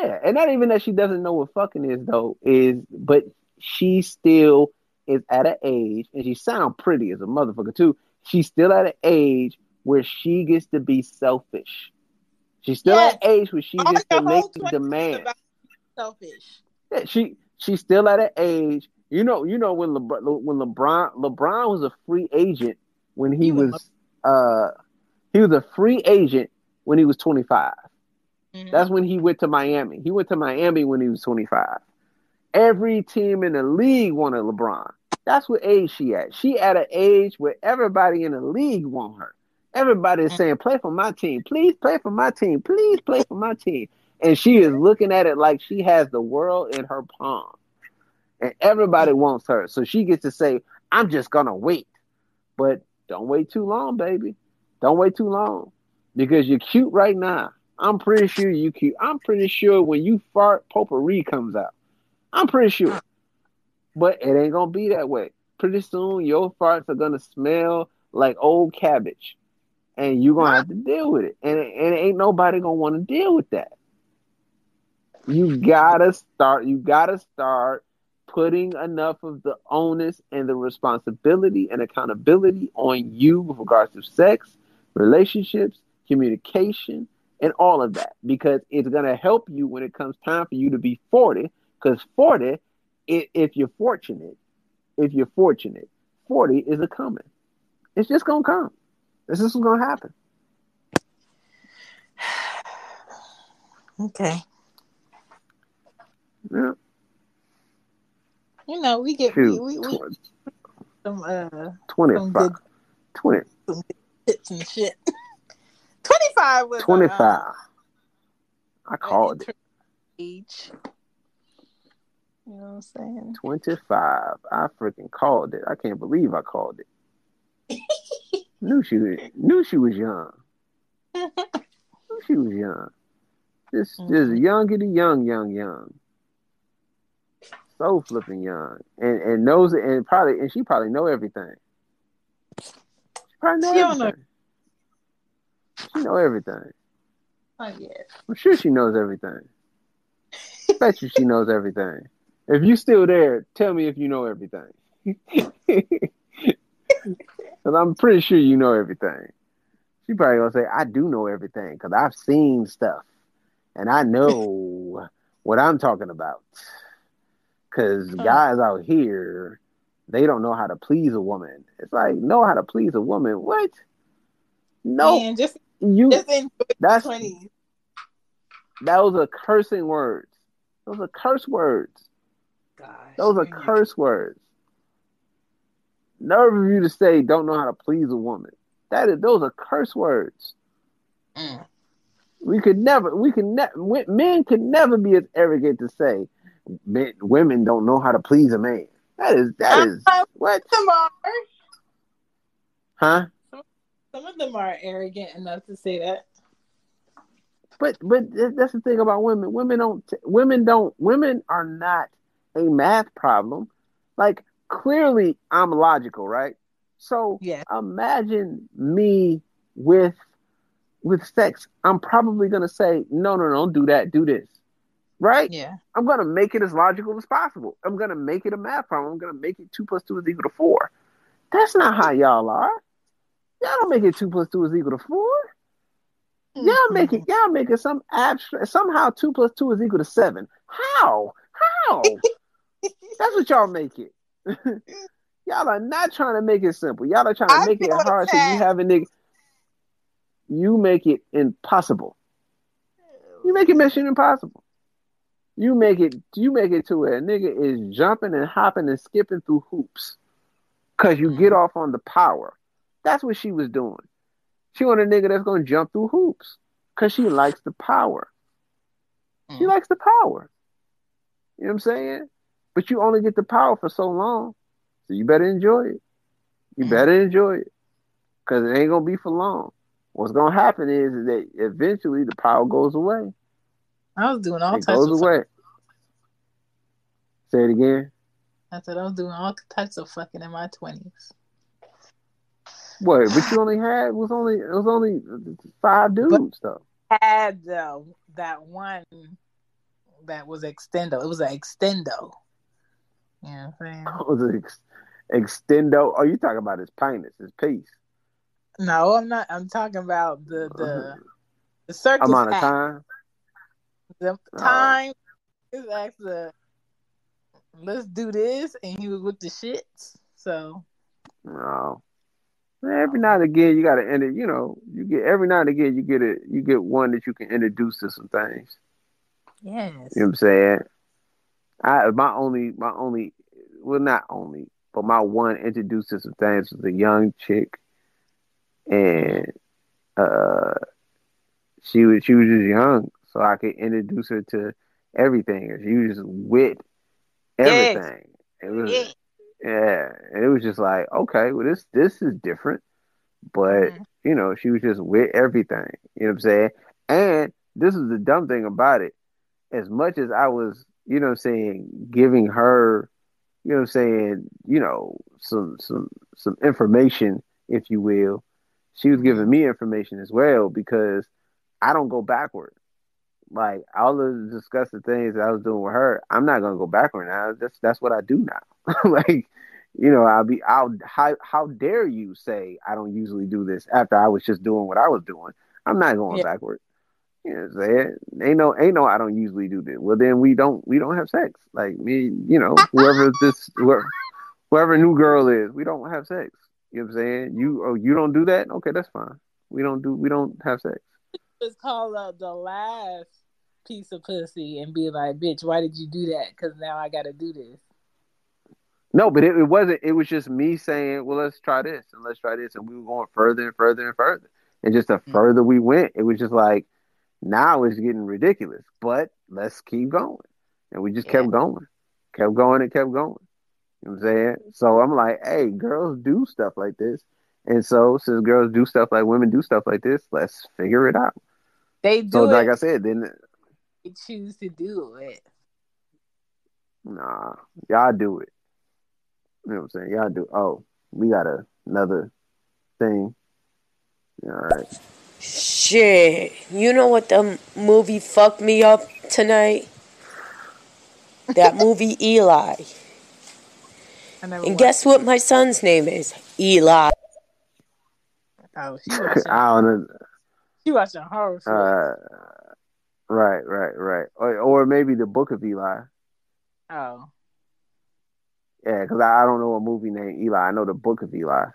Yeah, and not even that she doesn't know what fucking is though. Is but she still is at an age, and she sound pretty as a motherfucker too she's still at an age where she gets to be selfish. She's still Yes. at an age where she All gets to make whole the demand. selfish. Yeah, she she's still at an age. You know, you know when LeBron when LeBron LeBron was a free agent when he, He was was uh he was a free agent when he was 25. Mhm. That's when he went to Miami. He went to Miami when he was 25. Every team in the league wanted LeBron. That's what age she at. She at an age where everybody in the league want her. Everybody is mm-hmm. saying, "Play for my team, please. Play for my team, please. Play for my team." And she is mm-hmm. looking at it like she has the world in her palm, and everybody mm-hmm. wants her. So she gets to say, "I'm just gonna wait," but don't wait too long, baby. Don't wait too long because you're cute right now. I'm pretty sure you. I'm pretty sure when you fart, potpourri comes out. I'm pretty sure. But it ain't gonna be that way. Pretty soon your farts are gonna smell like old cabbage. And you're gonna have to deal with it. And, and ain't nobody gonna wanna deal with that. You gotta start, you gotta start putting enough of the onus and the responsibility and accountability on you with regards to sex, relationships, communication, and all of that because it's going to help you when it comes time for you to be 40 because 40 i- if you're fortunate if you're fortunate 40 is a coming it's just going to come this is going to happen Okay. yeah. You know, we get we, Shoot, we, we tw- some uh 25 good- 20 tips and shit. Twenty five was a, 25 uh, i called it. an age. You know what I'm saying? 25 i freaking called it. I can't believe i called it. Knew she was, knew she was young. Knew she was young. Just just Mhm. youngity young young young. So flipping young. And and knows it and probably and she probably know everything. She probably know She don't know. everything she know everything. Oh, Not yet. i'm sure she knows everything. Bet you she knows everything. If you still there tell me if you know everything. Because i'm pretty sure you know everything. She probably gonna say i do know everything because i've seen stuff and i know what i'm talking about. Because Huh. guys out here they don't know how to please a woman. It's like know how to please a woman? What? No Man, just you just enjoy that's twenties. those are cursing words those are curse words Gosh. Those are man. curse words. Nerve of you to say don't know how to please a woman. That is those are curse words. Mm. We could never we could never men could never be as arrogant to say men, women don't know how to please a man. That is that is Uh, what? Are. Huh? Some of them are arrogant enough to say that. But but that's the thing about women. Women don't women don't women are not a math problem. Like clearly I'm logical, right? So Yeah. imagine me with with sex. I'm probably gonna say, no, no, no, don't do that, do this. Right? Yeah. I'm gonna make it as logical as possible. I'm gonna make it a math problem. I'm gonna make it two plus two is equal to four. That's not how y'all are. Y'all don't make it two plus two is equal to four. Y'all make it. Y'all make it some abstract. Somehow two plus two is equal to seven. How? How? That's what y'all make it. y'all are not trying to make it simple. Y'all are trying to I make it hard so you have a nigga. You make it impossible. You make it mission impossible. You make it. You make it to where a nigga is jumping and hopping and skipping through hoops, cause you get off on the power. That's what she was doing. She want a nigga that's gonna jump through hoops, cause she likes the power. She Mm. likes the power. You know what I'm saying? But you only get the power for so long, so you better enjoy it. You Mm. better enjoy it, cause it ain't gonna be for long. What's gonna happen is that eventually the power goes away. I was doing all It types goes of away. Say it again. I said I was doing all types of fucking in my twenties. What? But you only had it was only it was only five dudes though. Had though that one that was extendo. It was an extendo. You know what I'm saying? It was an ex- extendo. Oh, you talking about his penis, his piece. No, I'm not. I'm talking about the the uh-huh. The circus amount of act. time. The Oh. time is asked the let's do this, and he was with the shits. So No. Every now and again, you got to end it. You know, you get every now and again, you get it. You get one that you can introduce to some things. yes, You know what I'm saying? I my only my only well not only but my one introduced to some things was a young chick, and uh, she was she was just young, so I could introduce her to everything. She was just with Yes. everything. It was Yeah. Yeah, and it was just like okay, well this this is different, but Mhm. you know she was just with everything. You know what I'm saying? And this is the dumb thing about it. As much as I was, you know I'm saying, giving her, you know I'm saying, you know, some some some information, if you will, she was giving me information as well because I don't go backward. Like all the disgusting things that I was doing with her, I'm not gonna go backward now. That's that's what I do now. like, you know, I'll be I'll how how dare you say I don't usually do this after I was just doing what I was doing. I'm not going Yeah. backward. You know what I'm saying? Ain't no ain't no I don't usually do this. Well then we don't we don't have sex. Like me, you know, whoever this whoever, whoever new girl is, we don't have sex. You know what I'm saying? You oh you don't do that? Okay, that's fine. We don't do we don't have sex. Just call up the last piece of pussy and be like, "Bitch, why did you do that? Because now I got to do this." No, but it, it wasn't. It was just me saying, "Well, let's try this and let's try this," and we were going further and further and further. And just the mm-hmm. further we went, it was just like, now it's getting ridiculous. But let's keep going, and we just Yeah. kept going, kept going, and kept going. You know what I'm saying? So I'm like, "Hey, girls do stuff like this," and so since girls do stuff like women do stuff like this, let's figure it out. They do So, it. like I said, then they choose to do it. nah, y'all do it. You know what I'm saying? Y'all do. Oh, we got a, another thing. All right. Shit, you know what the movie fucked me up tonight? That movie Eli. And watched guess what my son's name is? Eli. Oh. I don't know. She watching horror. Uh, right, right, right. Or, or maybe the Book of Eli. oh, Yeah, because I, I don't know a movie named Eli. I know the Book of Eli.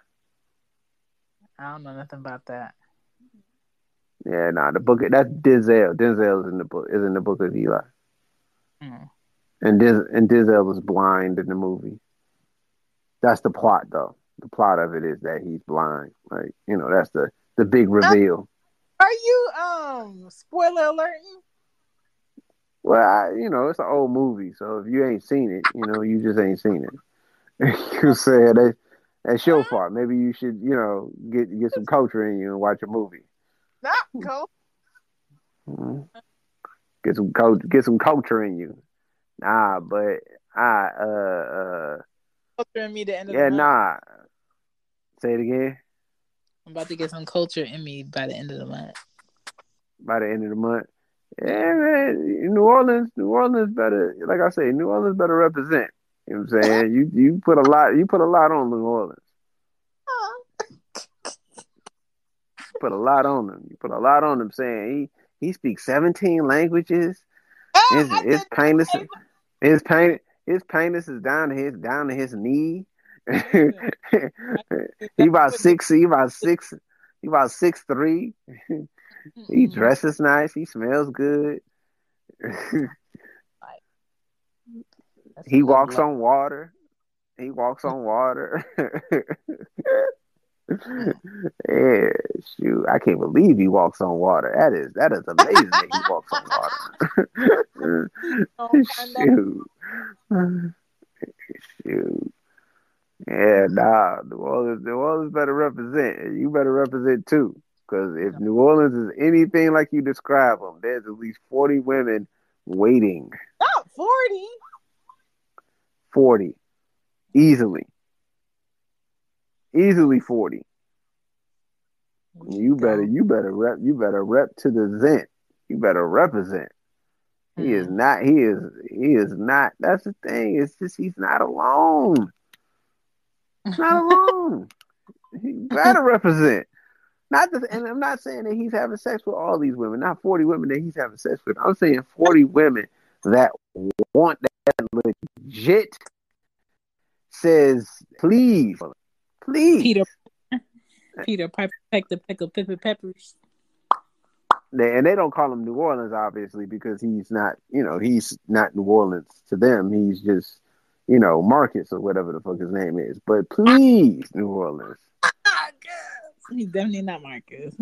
I don't know nothing about that. Yeah, nah, the book that's Denzel. Denzel is in the book is in the Book of Eli, Mm. and Diz, and Denzel is blind in the movie. That's the plot, though. The plot of it is that he's blind. Like you know, that's the the big reveal. Are you um spoiler alerting? Well, I, you know, it's an old movie, so if you ain't seen it, you know, you just ain't seen it. you said that that's your fault. Maybe you should, you know, get get some culture in you and watch a movie. Not cool. Mhm. Get some cult, get some culture in you. Nah, but I uh uh Culture in me the end of yeah the nah. Say it again. I'm about to get some culture in me by the end of the month. By the end of the month. Yeah, man. New Orleans, New Orleans better like I say, New Orleans better represent. You know what I'm saying? You you put a lot you put a lot on New Orleans. put a lot on him. You put a lot on him saying he he speaks 17 languages. Oh, his I his penis his pain his penis is down to his down to his knee. He about six he about six he about six three. He dresses nice, he smells good. He walks on water. He walks on water. yeah, shoot. I can't believe he walks on water. That is that is amazing that he walks on water. Oh, shoot. shoot. Yeah, nah. New Orleans, New Orleans better represent. You better represent too. Because if New Orleans is anything like you describe them, there's at least 40 women waiting. Not forty. 40 easily easily 40 you better you better rep you better rep to the zent you better represent he is Mhm. not he is he is not that's the thing it's just he's not alone he's not alone he better represent Not the, and I'm not saying that he's having sex with all these women, not 40 women that he's having sex with. I'm saying 40 women that want that legit says, please, please. Peter Peter Piper peck the peck of pepper peppers. And they don't call him New Orleans, obviously, because he's not, you know, he's not New Orleans to them. He's just, you know, Marcus or whatever the fuck his name is. But please, New Orleans. He's definitely not Marcus.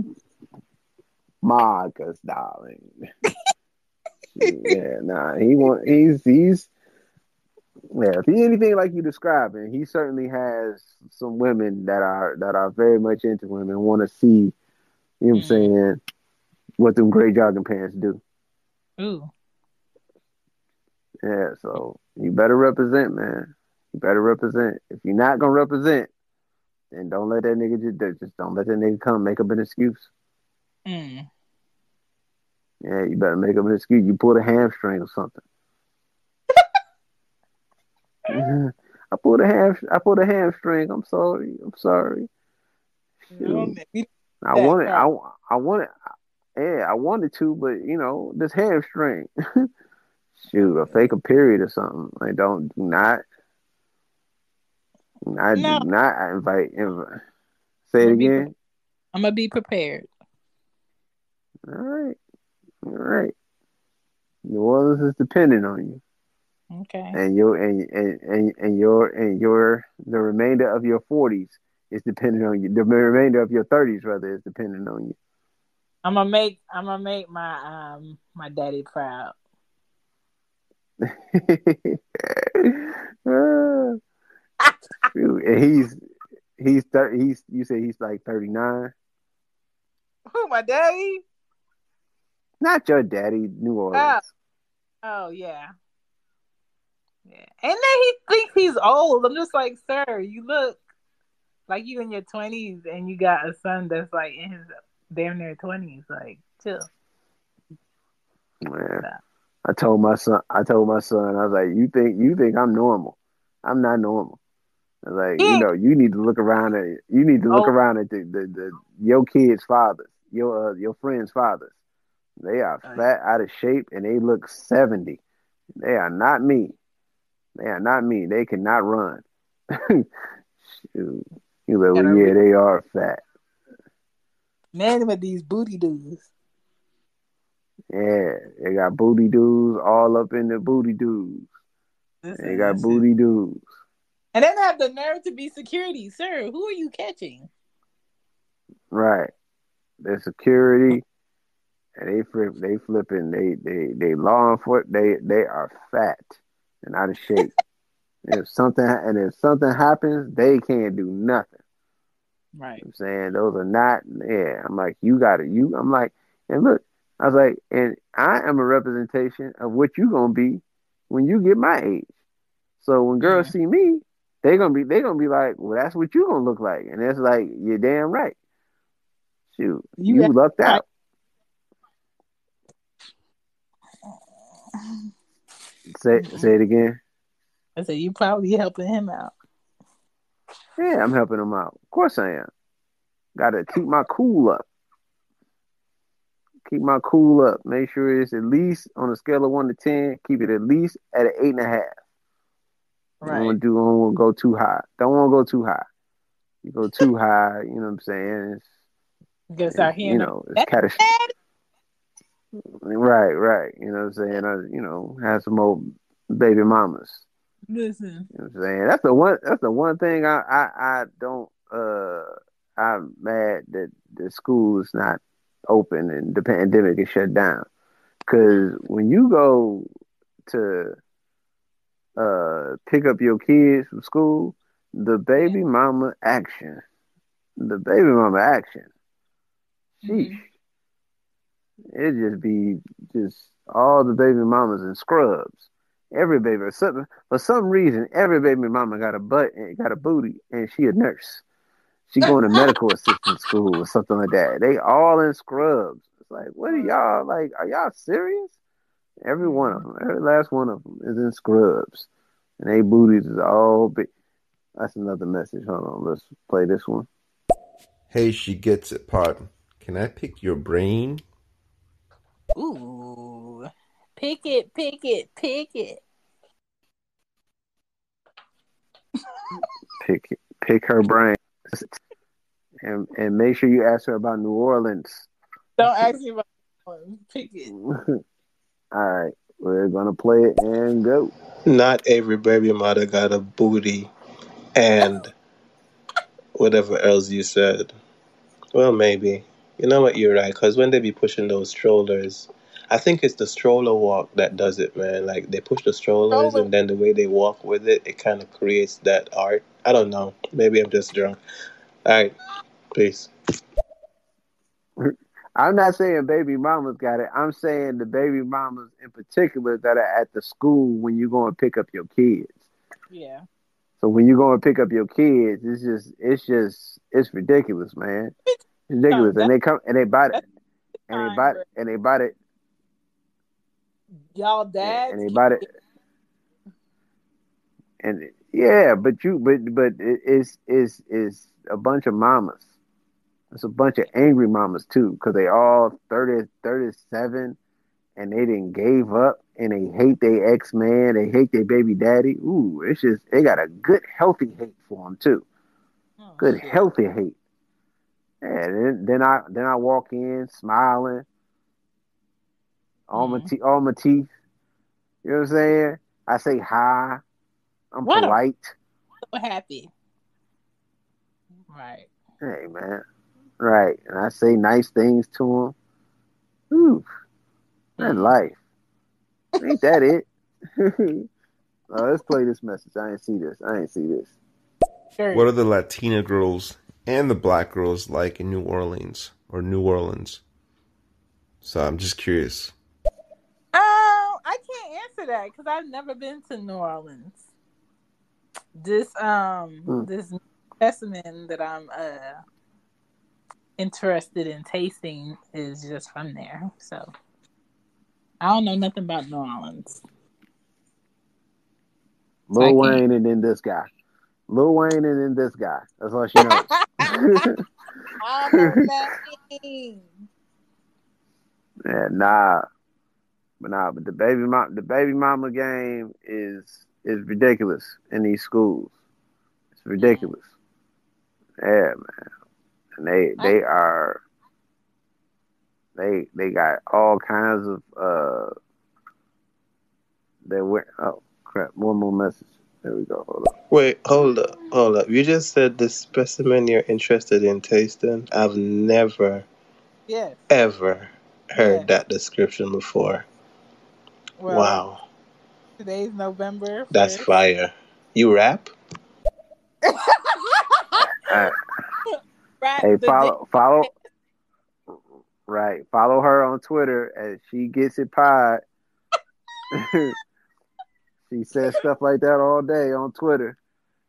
Marcus, darling. yeah, nah, he want he's he's yeah, if he anything like you describing, he certainly has some women that are that are very much into him and want to see, you know what I'm mm. saying, what them gray jogging pants do. Ooh. Yeah, so you better represent, man. You better represent. If you're not gonna represent, then don't let that nigga just just don't let that nigga come make up an excuse. Mm. Yeah, you better make up an excuse. You pulled a hamstring or something. I pulled a ham. I pulled a hamstring. I'm sorry. I'm sorry. I wanted. I I wanted. Yeah, I wanted to, but you know, this hamstring. Shoot, a fake a period or something. Like, don't do not. I No. do not invite. invite. Say it Don't be again. I'm gonna be prepared. All right. All right. New Orleans is dependent on you. Okay. and your and, and and and your and your the remainder of your forties is dependent on you. The remainder of your thirties, rather, is dependent on you. I'm gonna make I'm gonna make my um my daddy proud. And he's he's thir- he's you say he's like thirty nine. Who my daddy? Not your daddy, New oh. Orleans. Oh yeah. Yeah. And then he thinks he's old. I'm just like, sir, you look like you in your twenties and you got a son that's like in his damn near twenties. Like, chill. Man, I told my son. I told my son. I was like, "You think you think I'm normal? I'm not normal." I was like, you know, you need to look around at you need to look Oh. around at the, the, the your kids' fathers, your uh, your friends' fathers. They are fat, out of shape, and they look seventy. They are not me. They are not me. They cannot run. Shoot. You like, well, yeah, they are fat. Man with these booty dudes. Yeah, they got booty dudes all up in the booty dudes. Listen, They got listen. booty dudes. And then have the nerve to be security, sir. Who are you catching? Right. Their security and they flip they flipping they they they law enforcement they they are fat and out of shape. if something and if something happens, they can't do nothing. Right. I'm saying those are not yeah. I'm like, you gotta you I'm like, and look, I was like, and I am a representation of what you're gonna be when you get my age. So when girls mm-hmm. see me, they're gonna be they gonna be like, Well, that's what you're gonna look like. And it's like, you're damn right. Shoot. You You, lucked out. Say mm-hmm. say it again. I said you probably helping him out. Yeah, I'm helping him out. Of course I am. Gotta keep my cool up. Keep my cool up. Make sure it's at least on a scale of one to ten. Keep it at least at an eight and a half. Don't want to do. Don't want to go too high. Don't want to go too high. You go too high, you know what I'm saying? It's, You know, it's catastrophic. Right, right. You know what I'm saying? I, you know, have some old baby mamas. Listen. You know what I'm saying? That's the one that's the one thing I I, I don't uh I'm mad that the school is not open and the pandemic is shut down. Cause when you go to uh pick up your kids from school, the baby mama action. The baby mama action. Sheesh. It just be just all the baby mamas in scrubs. Every baby, for some, for some reason, every baby mama got a butt and got a booty, and she a nurse. She going to medical assistant school or something like that. They all in scrubs. It's like, what are y'all like? Are y'all serious? Every mm-hmm. one of them, every last one of them is in scrubs, and they booties is all big. That's another message. Hold on, let's play this one. Hey, she gets it, pod. Can I pick your brain? Ooh. Pick it, pick it, pick it. Pick pick her brain, and and make sure you ask her about New Orleans. Don't ask me about one. Pick it. All right, we're gonna play it and go. Not every baby mother got a booty and whatever else you said. Well, maybe. You know what? You're right. Because when they be pushing those strollers, I think it's the stroller walk that does it, man. Like they push the strollers, Stroller. and then the way they walk with it, it kind of creates that art. I don't know. Maybe I'm just drunk. All right. Peace. I'm not saying baby mamas got it. I'm saying the baby mamas in particular that are at the school when you go and pick up your kids. Yeah. So when you go and pick up your kids, it's just it's just it's ridiculous, man. It's ridiculous. And they come and they bought it. And they Time bought where and they bought it. Y'all dads. And they. And yeah, but you but but it's it's it's a bunch of mamas. It's a bunch of angry mamas too, because they all 30, 37 and they didn't gave up and they hate their ex man, they hate their baby daddy. Ooh, it's just they got a good healthy hate for them too. Oh, Good shit. healthy hate. And then, then I then I walk in smiling, all my Mhm. te- all my teeth. You know what I'm saying? I say hi. I'm What a- polite. So happy. Right. Hey man, right? And I say nice things to them. Ooh, that life. Ain't that it? oh, let's play this message. I ain't see this. I ain't see this. Sure. What are the Latina girls and the black girls like in New Orleans or New Orleans? So I'm just curious. I can't answer that because I've never been to New Orleans. This um Hmm. this specimen that I'm uh interested in tasting is just from there. So I don't know nothing about New Orleans. I Lil can't. Wayne and then this guy. Lil Wayne and then this guy. That's all she knows. Know yeah, nah. But nah, but the baby mom the baby mama game is is ridiculous in these schools. It's ridiculous. Yeah, man. And they they are they they got all kinds of uh they went oh crap, one more message. There we go. Hold up. Wait, hold up, hold up. You just said the specimen you're interested in tasting. I've never, Yes. ever heard Yes. that description before. Well, wow, today's November. that's fire. You rap? Right, hey, the follow follow right. Follow her on Twitter as she gets it pod. she says stuff like that all day on Twitter.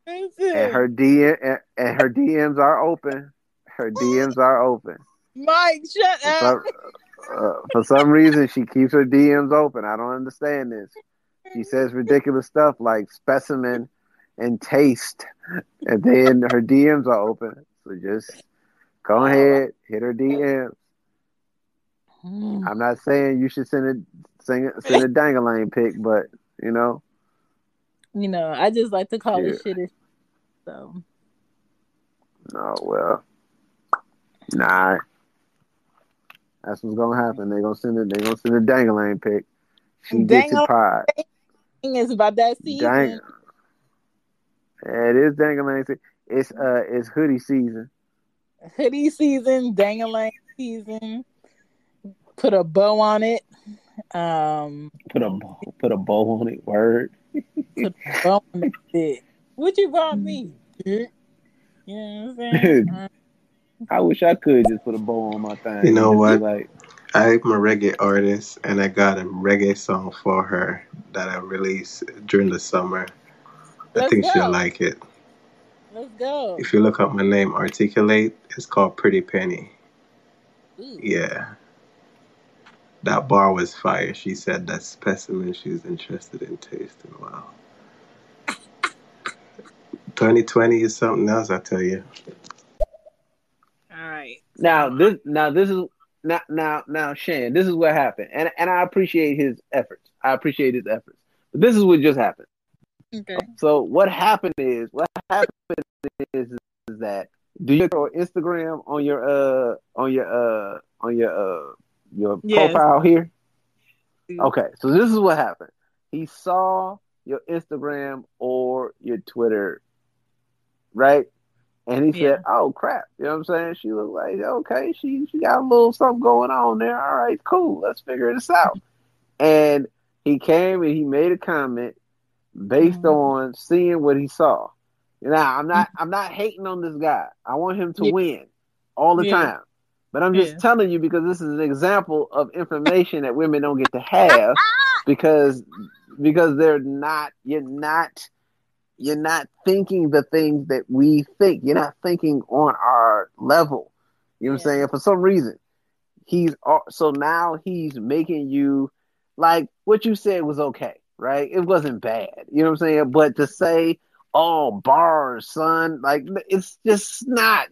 and her DM and, and her DMs are open. Her DMs are open. Mike, shut up. Uh, for some reason, she keeps her DMs open. I don't understand this. She says ridiculous stuff like specimen and taste, and then her DMs are open. So just go ahead, hit her DMs. Hmm. I'm not saying you should send a send a, send a dangling pic, but you know, You know, I just like to call Yeah. it shit. So no, well, nah. That's what's gonna happen. They're gonna send it. They're gonna send a dangling pick. She gets it Dangle- pie. thing is about that season. Dang. It is dangling. se- It's uh, it's hoodie season. Hoodie season, dangling season. Put a bow on it. Um, Put a put a bow on it. Word. put a bow on it. What you brought me? Dick? You know what I'm saying? I wish I could just put a bow on my thing. You know what? Like, I'm a reggae artist, and I got a reggae song for her that I released during the summer. I think go. she'll like it. let's go. If you look up my name, Articulate, it's called Pretty Penny. Ooh. Yeah. That bar was fire. She said that specimen she's interested in tasting. Wow. 2020 is something else, I tell you. Now this now this is now now now Shan, this is what happened. And and I appreciate his efforts. I appreciate his efforts. But this is what just happened. Okay. So what happened is what happened is, is that do you throw Instagram on your uh on your uh on your uh your Yes. profile here? Mm. Okay, so this is what happened. He saw your Instagram or your Twitter, right? And he Yeah. said, "Oh crap!" You know what I'm saying? She looked like okay. She she got a little something going on there. All right, cool. Let's figure this out. And he came and he made a comment based Mhm. on seeing what he saw. Now I'm not I'm not hating on this guy. I want him to Yeah. win all the Yeah. time. But I'm just telling you because this is an example of information that women don't get to have because because they're not you're not you're not thinking the things that we think. You're not thinking on our level. You know what I'm saying? For some reason, he's so now he's making you like what you said was okay, right? It wasn't bad. You know what I'm saying? But to say, "Oh, bars, son," like it's just not.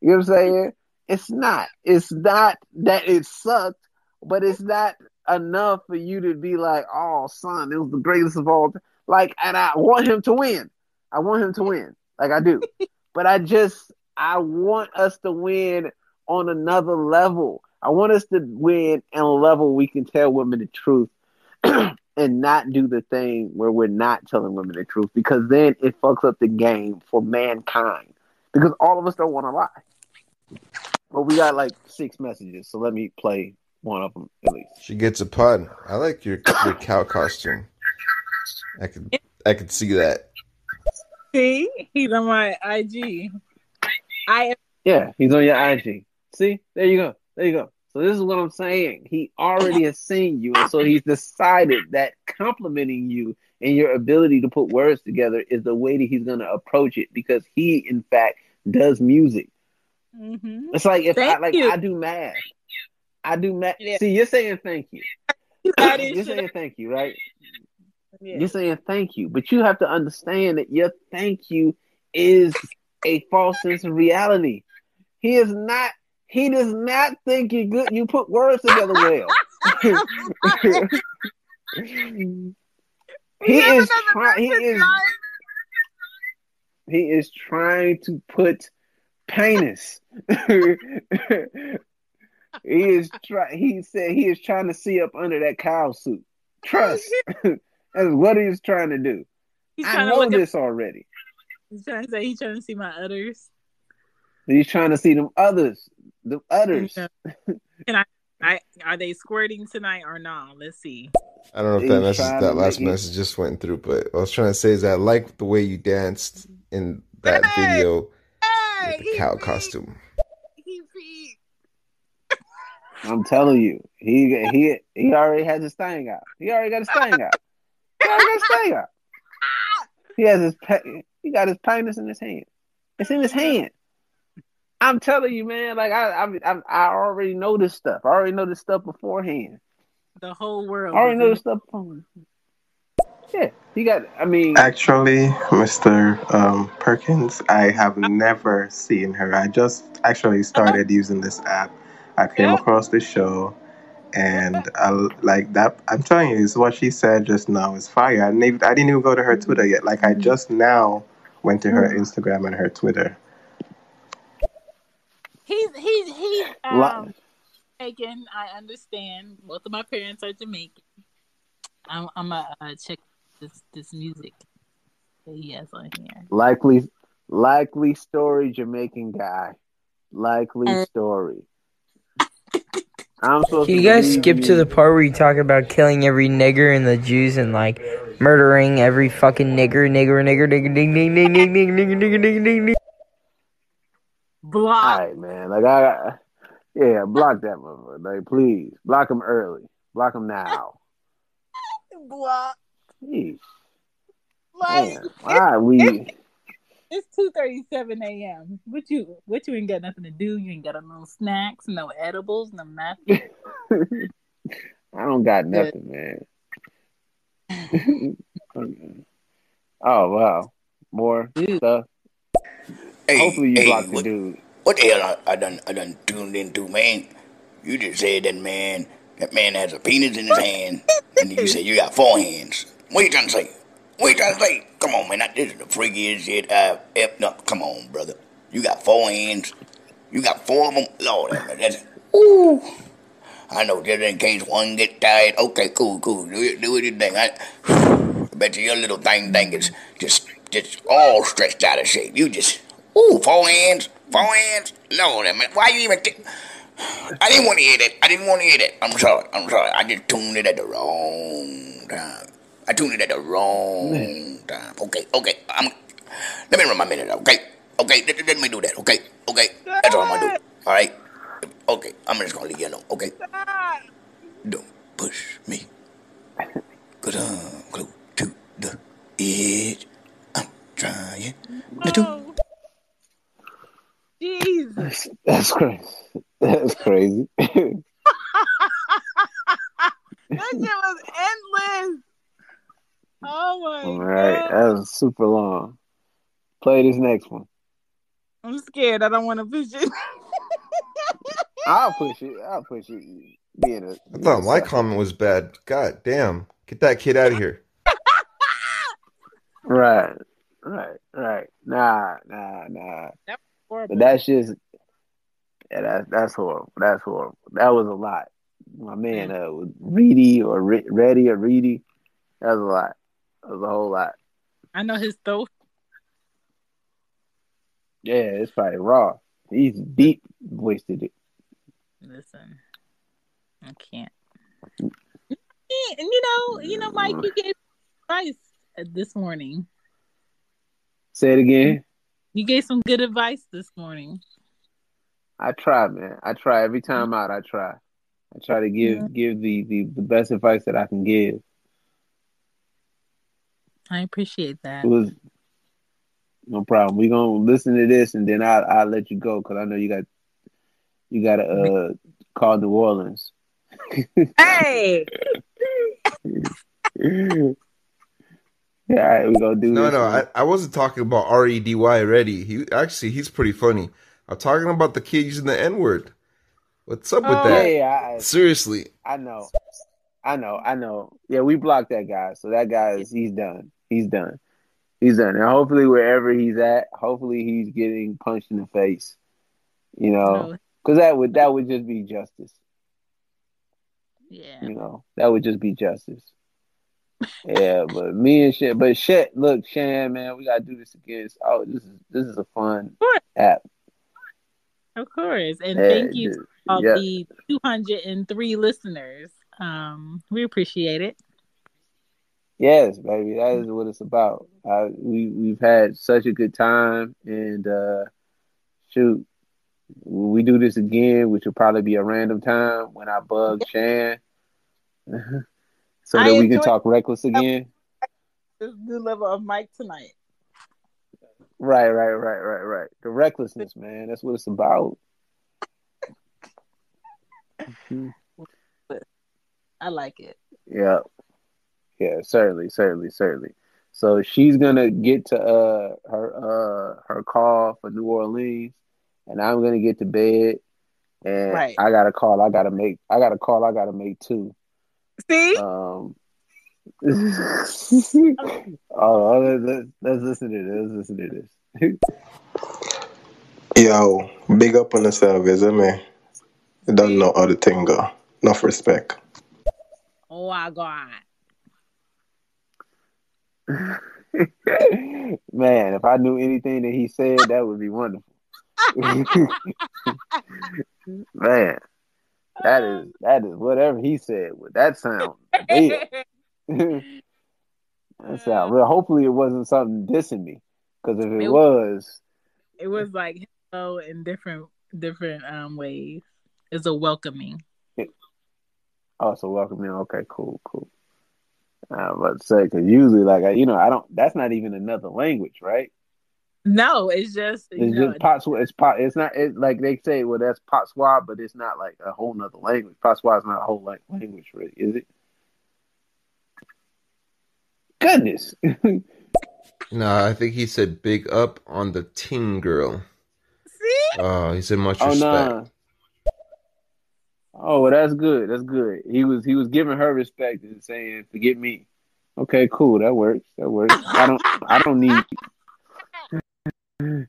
You know what I'm saying? It's not. It's not that it sucked, but it's not enough for you to be like, "Oh, son, it was the greatest of all." time." Like, and I want him to win. I want him to win, like I do. but I just, I want us to win on another level. I want us to win on a level we can tell women the truth and not do the thing where we're not telling women the truth because then it fucks up the game for mankind. Because all of us don't want to lie. But we got like six messages, so let me play one of them at least. She gets a pun. I like your your cow costume. I could I could see that. See, he's on my IG. I Yeah, he's on your IG. See, there you go. There you go. So this is what I'm saying. He already has seen you, and so he's decided that complimenting you and your ability to put words together is the way that he's going to approach it because he, in fact, does music. Mhm. It's like if I like you. I do math. I do math. Yeah. See, you're saying thank you. You're saying thank you, right? Yeah. You're saying thank you, but you have to understand that your thank you is a false sense of reality. He is not. He does not think you good. You put words together well. he is trying. He is. He is trying to put penis. he is try. He said he is trying to see up under that cow suit. Trust. That's what he's trying to do. He's I trying to know look at, this already. he's trying to say he's trying to see my udders. He's trying to see them others, the others. Yeah. Uh, Can I, I are they squirting tonight or not? Let's see. I don't know if He's that message that last make it- message just went through, but what I was trying to say is I like the way you danced in that Hey! video Hey, with the cow costume. He peed. I'm telling you, he he he already has his thing out. He already got his thing out. He already got his thing. He has his pe- he got his penis in his hand. It's in his hand. I'm telling you, man. Like I I I, I already know this stuff. I already know this stuff beforehand. The whole world. I already know in- this stuff. Beforehand. Yeah, he got. I mean, Actually, Mr. Um, Perkins, I have never seen her. I just actually started using this app. I came Yeah. across the show, and I like that. I'm telling you, is what she said just now is fire. I didn't, even, I didn't even go to her Twitter yet. Like I just now went to her Instagram and her Twitter. He's he's he's Li- um Jamaican. I understand. Both of my parents are Jamaican. I'm I'm gonna uh, check this this music that he has on here. likely, likely story Jamaican guy. Likely story. I'm supposed Can to you guys skip to the part where you talk about killing every nigger and the Jews and like murdering every fucking nigger, nigger, nigger, nigger, nigger, nigger, nigger, nigger, nigger, nigger, nigger, nigger, nigger. Block. All right, man. Like I, yeah, block that motherfucker. Like, please block him early. Block him now. Block. Jeez, Like man. Why we? It's two thirty seven a.m. What you what you ain't got nothing to do? You ain't got no snacks, no edibles, no nothing. I don't got nothing, man. oh wow, more Dude. stuff. Hey, Hopefully you hey, blocked the dude. What the hell I, I done I done tuned into, man? You just said that man that man has a penis in his hand, and you said you got four hands. What you trying to say? Trying to say? Come on, man. This is the freakiest shit I've ever. No, come on, brother. You got four hands. You got four of them. Lord, that's ooh. I know just in case one get tired. Okay, cool, cool. Do it, do it your thing. I, I bet you your little thing thing is just just all stretched out of shape. You just ooh, four hands, four hands. Lord, man, why you even? Th- I didn't want to hear that. I didn't want to hear that. I'm sorry. I'm sorry. I just tuned it at the wrong time. I tuned it at the wrong time. Okay, okay. I'm. Let me run my minute. Okay, okay. Let, let me do that. Okay, okay. That's all I'm gonna do. All right. Okay. I'm just gonna leave you alone. Okay. Don't push me. Cause I'm close to the edge. I'm trying to. Oh. Jesus. That's, that's crazy. That's crazy. That shit was endless. Oh my All right, god. that was super long. Play this next one. I'm scared. I don't want to push it. I'll push it. I'll push it. Being a, I being thought my comment was bad. God damn. Get that kid out of here. Right, right, right. Nah, nah, nah. Horrible. But that's just yeah, that's that's horrible. That's horrible. That was a lot. My man, uh, was Reedy or Re- Reddy or Reedy. That was a lot. Was a whole lot. I know his throat. Yeah, it's probably raw. He's deep wasted it. Listen, I can't. And you know, you know, Mike, you gave advice this morning. Say it again. You gave some good advice this morning. I try, man. I try every time out. I try. I try to give give the, the the best advice that I can give. I appreciate that. It was no problem. We're gonna listen to this and then I'll I'll let you go because I know you got you got to uh call New Orleans. Hey, Yeah, all right, we gonna do No, this. no. I, I wasn't talking about R E D Y already. He actually he's pretty funny. I'm talking about the kid using the N word. What's up with Oh. yeah, that? yeah, Seriously. I, I know, I know, I know. Yeah, we blocked that guy, so that guy is he's done. He's done. He's done. And hopefully, wherever he's at, hopefully he's getting punched in the face. You know, because that would that would just be justice. yeah. You know, that would just be justice. Yeah, but me and shit, but shit. Look, Shan, man, we gotta do this again. Oh, this is this is a fun app. Of course. And Yeah, thank you to all yeah. the 203 listeners. Um, we appreciate it. Yes, baby, that is what it's about. Uh, we we've had such a good time, and uh, shoot, we do this again, which will probably be a random time when I bug Shan, so I that we can talk reckless again. This new level of Mike tonight. Right, right, right, right, right. The recklessness, man. That's what it's about. I like it. Yeah, yeah, certainly, certainly, certainly. So she's gonna get to uh her uh her call for New Orleans, and I'm gonna get to bed, and Right. I got a call. I gotta make. I got a call. I gotta make too. See? Um. oh, let's, let's, let's listen to this. Let's listen to this. Yo, big up on yourself, isn't me? You don't know how the thing go. Enough respect. Oh my God. Man, if I knew anything that he said, that would be wonderful. Man, that is that is whatever he said. With that sound, that sound real. Hopefully, it wasn't something dissing me, because if it It- was, it was like hello in different different um ways. It's a welcoming. oh, so welcome in. Okay, cool, cool. I was about to say because usually, like I, you know, I don't. That's not even another language, right? No, it's just It's know, just patois. It's pot. It's not. It, like they say, well, that's patois, but it's not like a whole nother language. Patois is not a whole like language, really, is it? Goodness. No, I think he said big up on the ting girl. see Oh, he said much Oh respect. nah. Oh, well, that's good. That's good. He was he was giving her respect and saying, "Forget me." Okay, cool. That works. That works. I don't I don't need I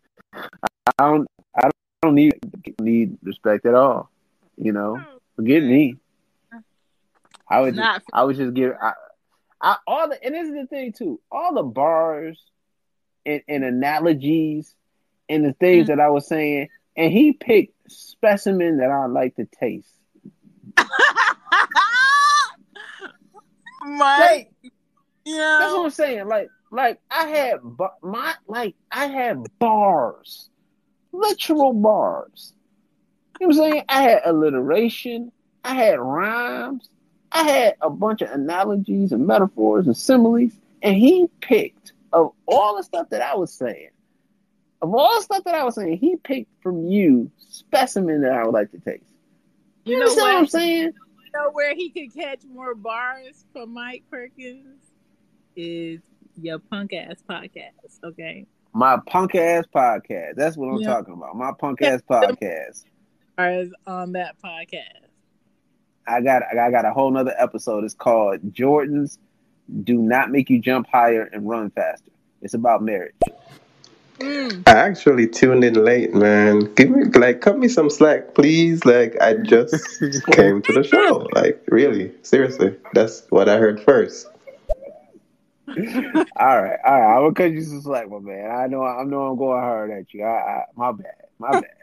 don't I don't need need respect at all. You know, forget me. I would Not just, I would just give I, I all the and this is the thing too. All the bars and, and analogies and the things mm. that I was saying, and he picked specimen that I like to taste. Mike. That's what I'm saying. Like, like I had my like I had bars, literal bars. You know what I'm saying? I had alliteration. I had rhymes. I had a bunch of analogies and metaphors and similes, and he picked of all the stuff that I was saying. Of all the stuff that I was saying, he picked from you specimen that I would like to taste. You You know understand what I'm saying? You know where he could catch more bars from Mike Perkins is your punk ass podcast. Okay, My punk ass podcast. That's what I'm Yeah. talking about. My punk ass podcast. bars on that podcast. I got I got a whole nother episode. It's called Jordan's Do Not Make You Jump Higher and Run Faster. It's about marriage. Mm. I actually tuned in late, man. Give me like cut me some slack, please. Like I just came to the show. Like really, seriously. That's what I heard first. all right, all right. I will cut you some slack, my man. I know I know I'm going hard at you. I, I my bad. My bad.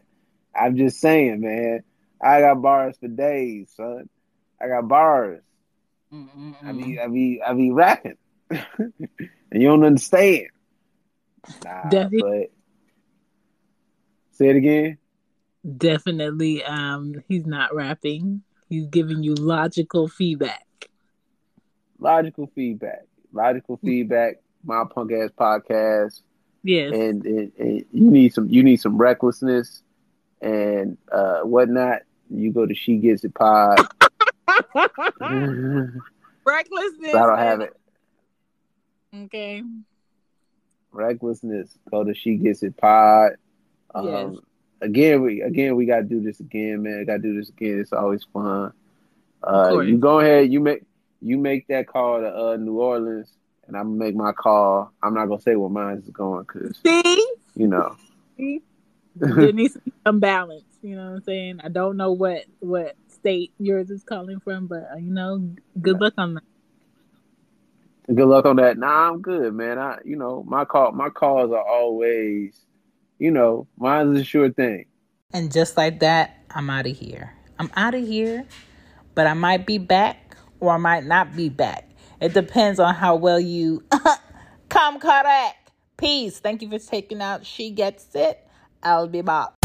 I'm just saying, man. I got bars for days, son. I got bars. Mm, mm, I be I be I be rapping. and you don't understand. Nah, Definitely. but say it again. Definitely, um, he's not rapping. He's giving you logical feedback. logical feedback. Logical feedback. My punk ass podcast. Yes. And, and, and you need some you need some recklessness and uh whatnot. You go to She Gets It Pod. Recklessness. I don't have it. Okay. Recklessness. Go to She Gets It Pod. Um, Yes. Again, we again we gotta do this again, man. Gotta do this again. It's always fun. Uh, you go ahead. You make you make that call to uh, New Orleans, and I'm gonna make my call. I'm not gonna say where mine is going because See? you know. See? there needs to be some balance. You know what I'm saying? I don't know what what state yours is calling from, but uh, you know, good luck on that. Good luck on that. Nah, I'm good, man. I, you know, my call, my calls are always, you know, mine's a sure thing. And just like that, I'm out of here. I'm out of here, but I might be back or I might not be back. It depends on how well you come correct. Peace. Thank you for taking out She Gets It. I'll be back.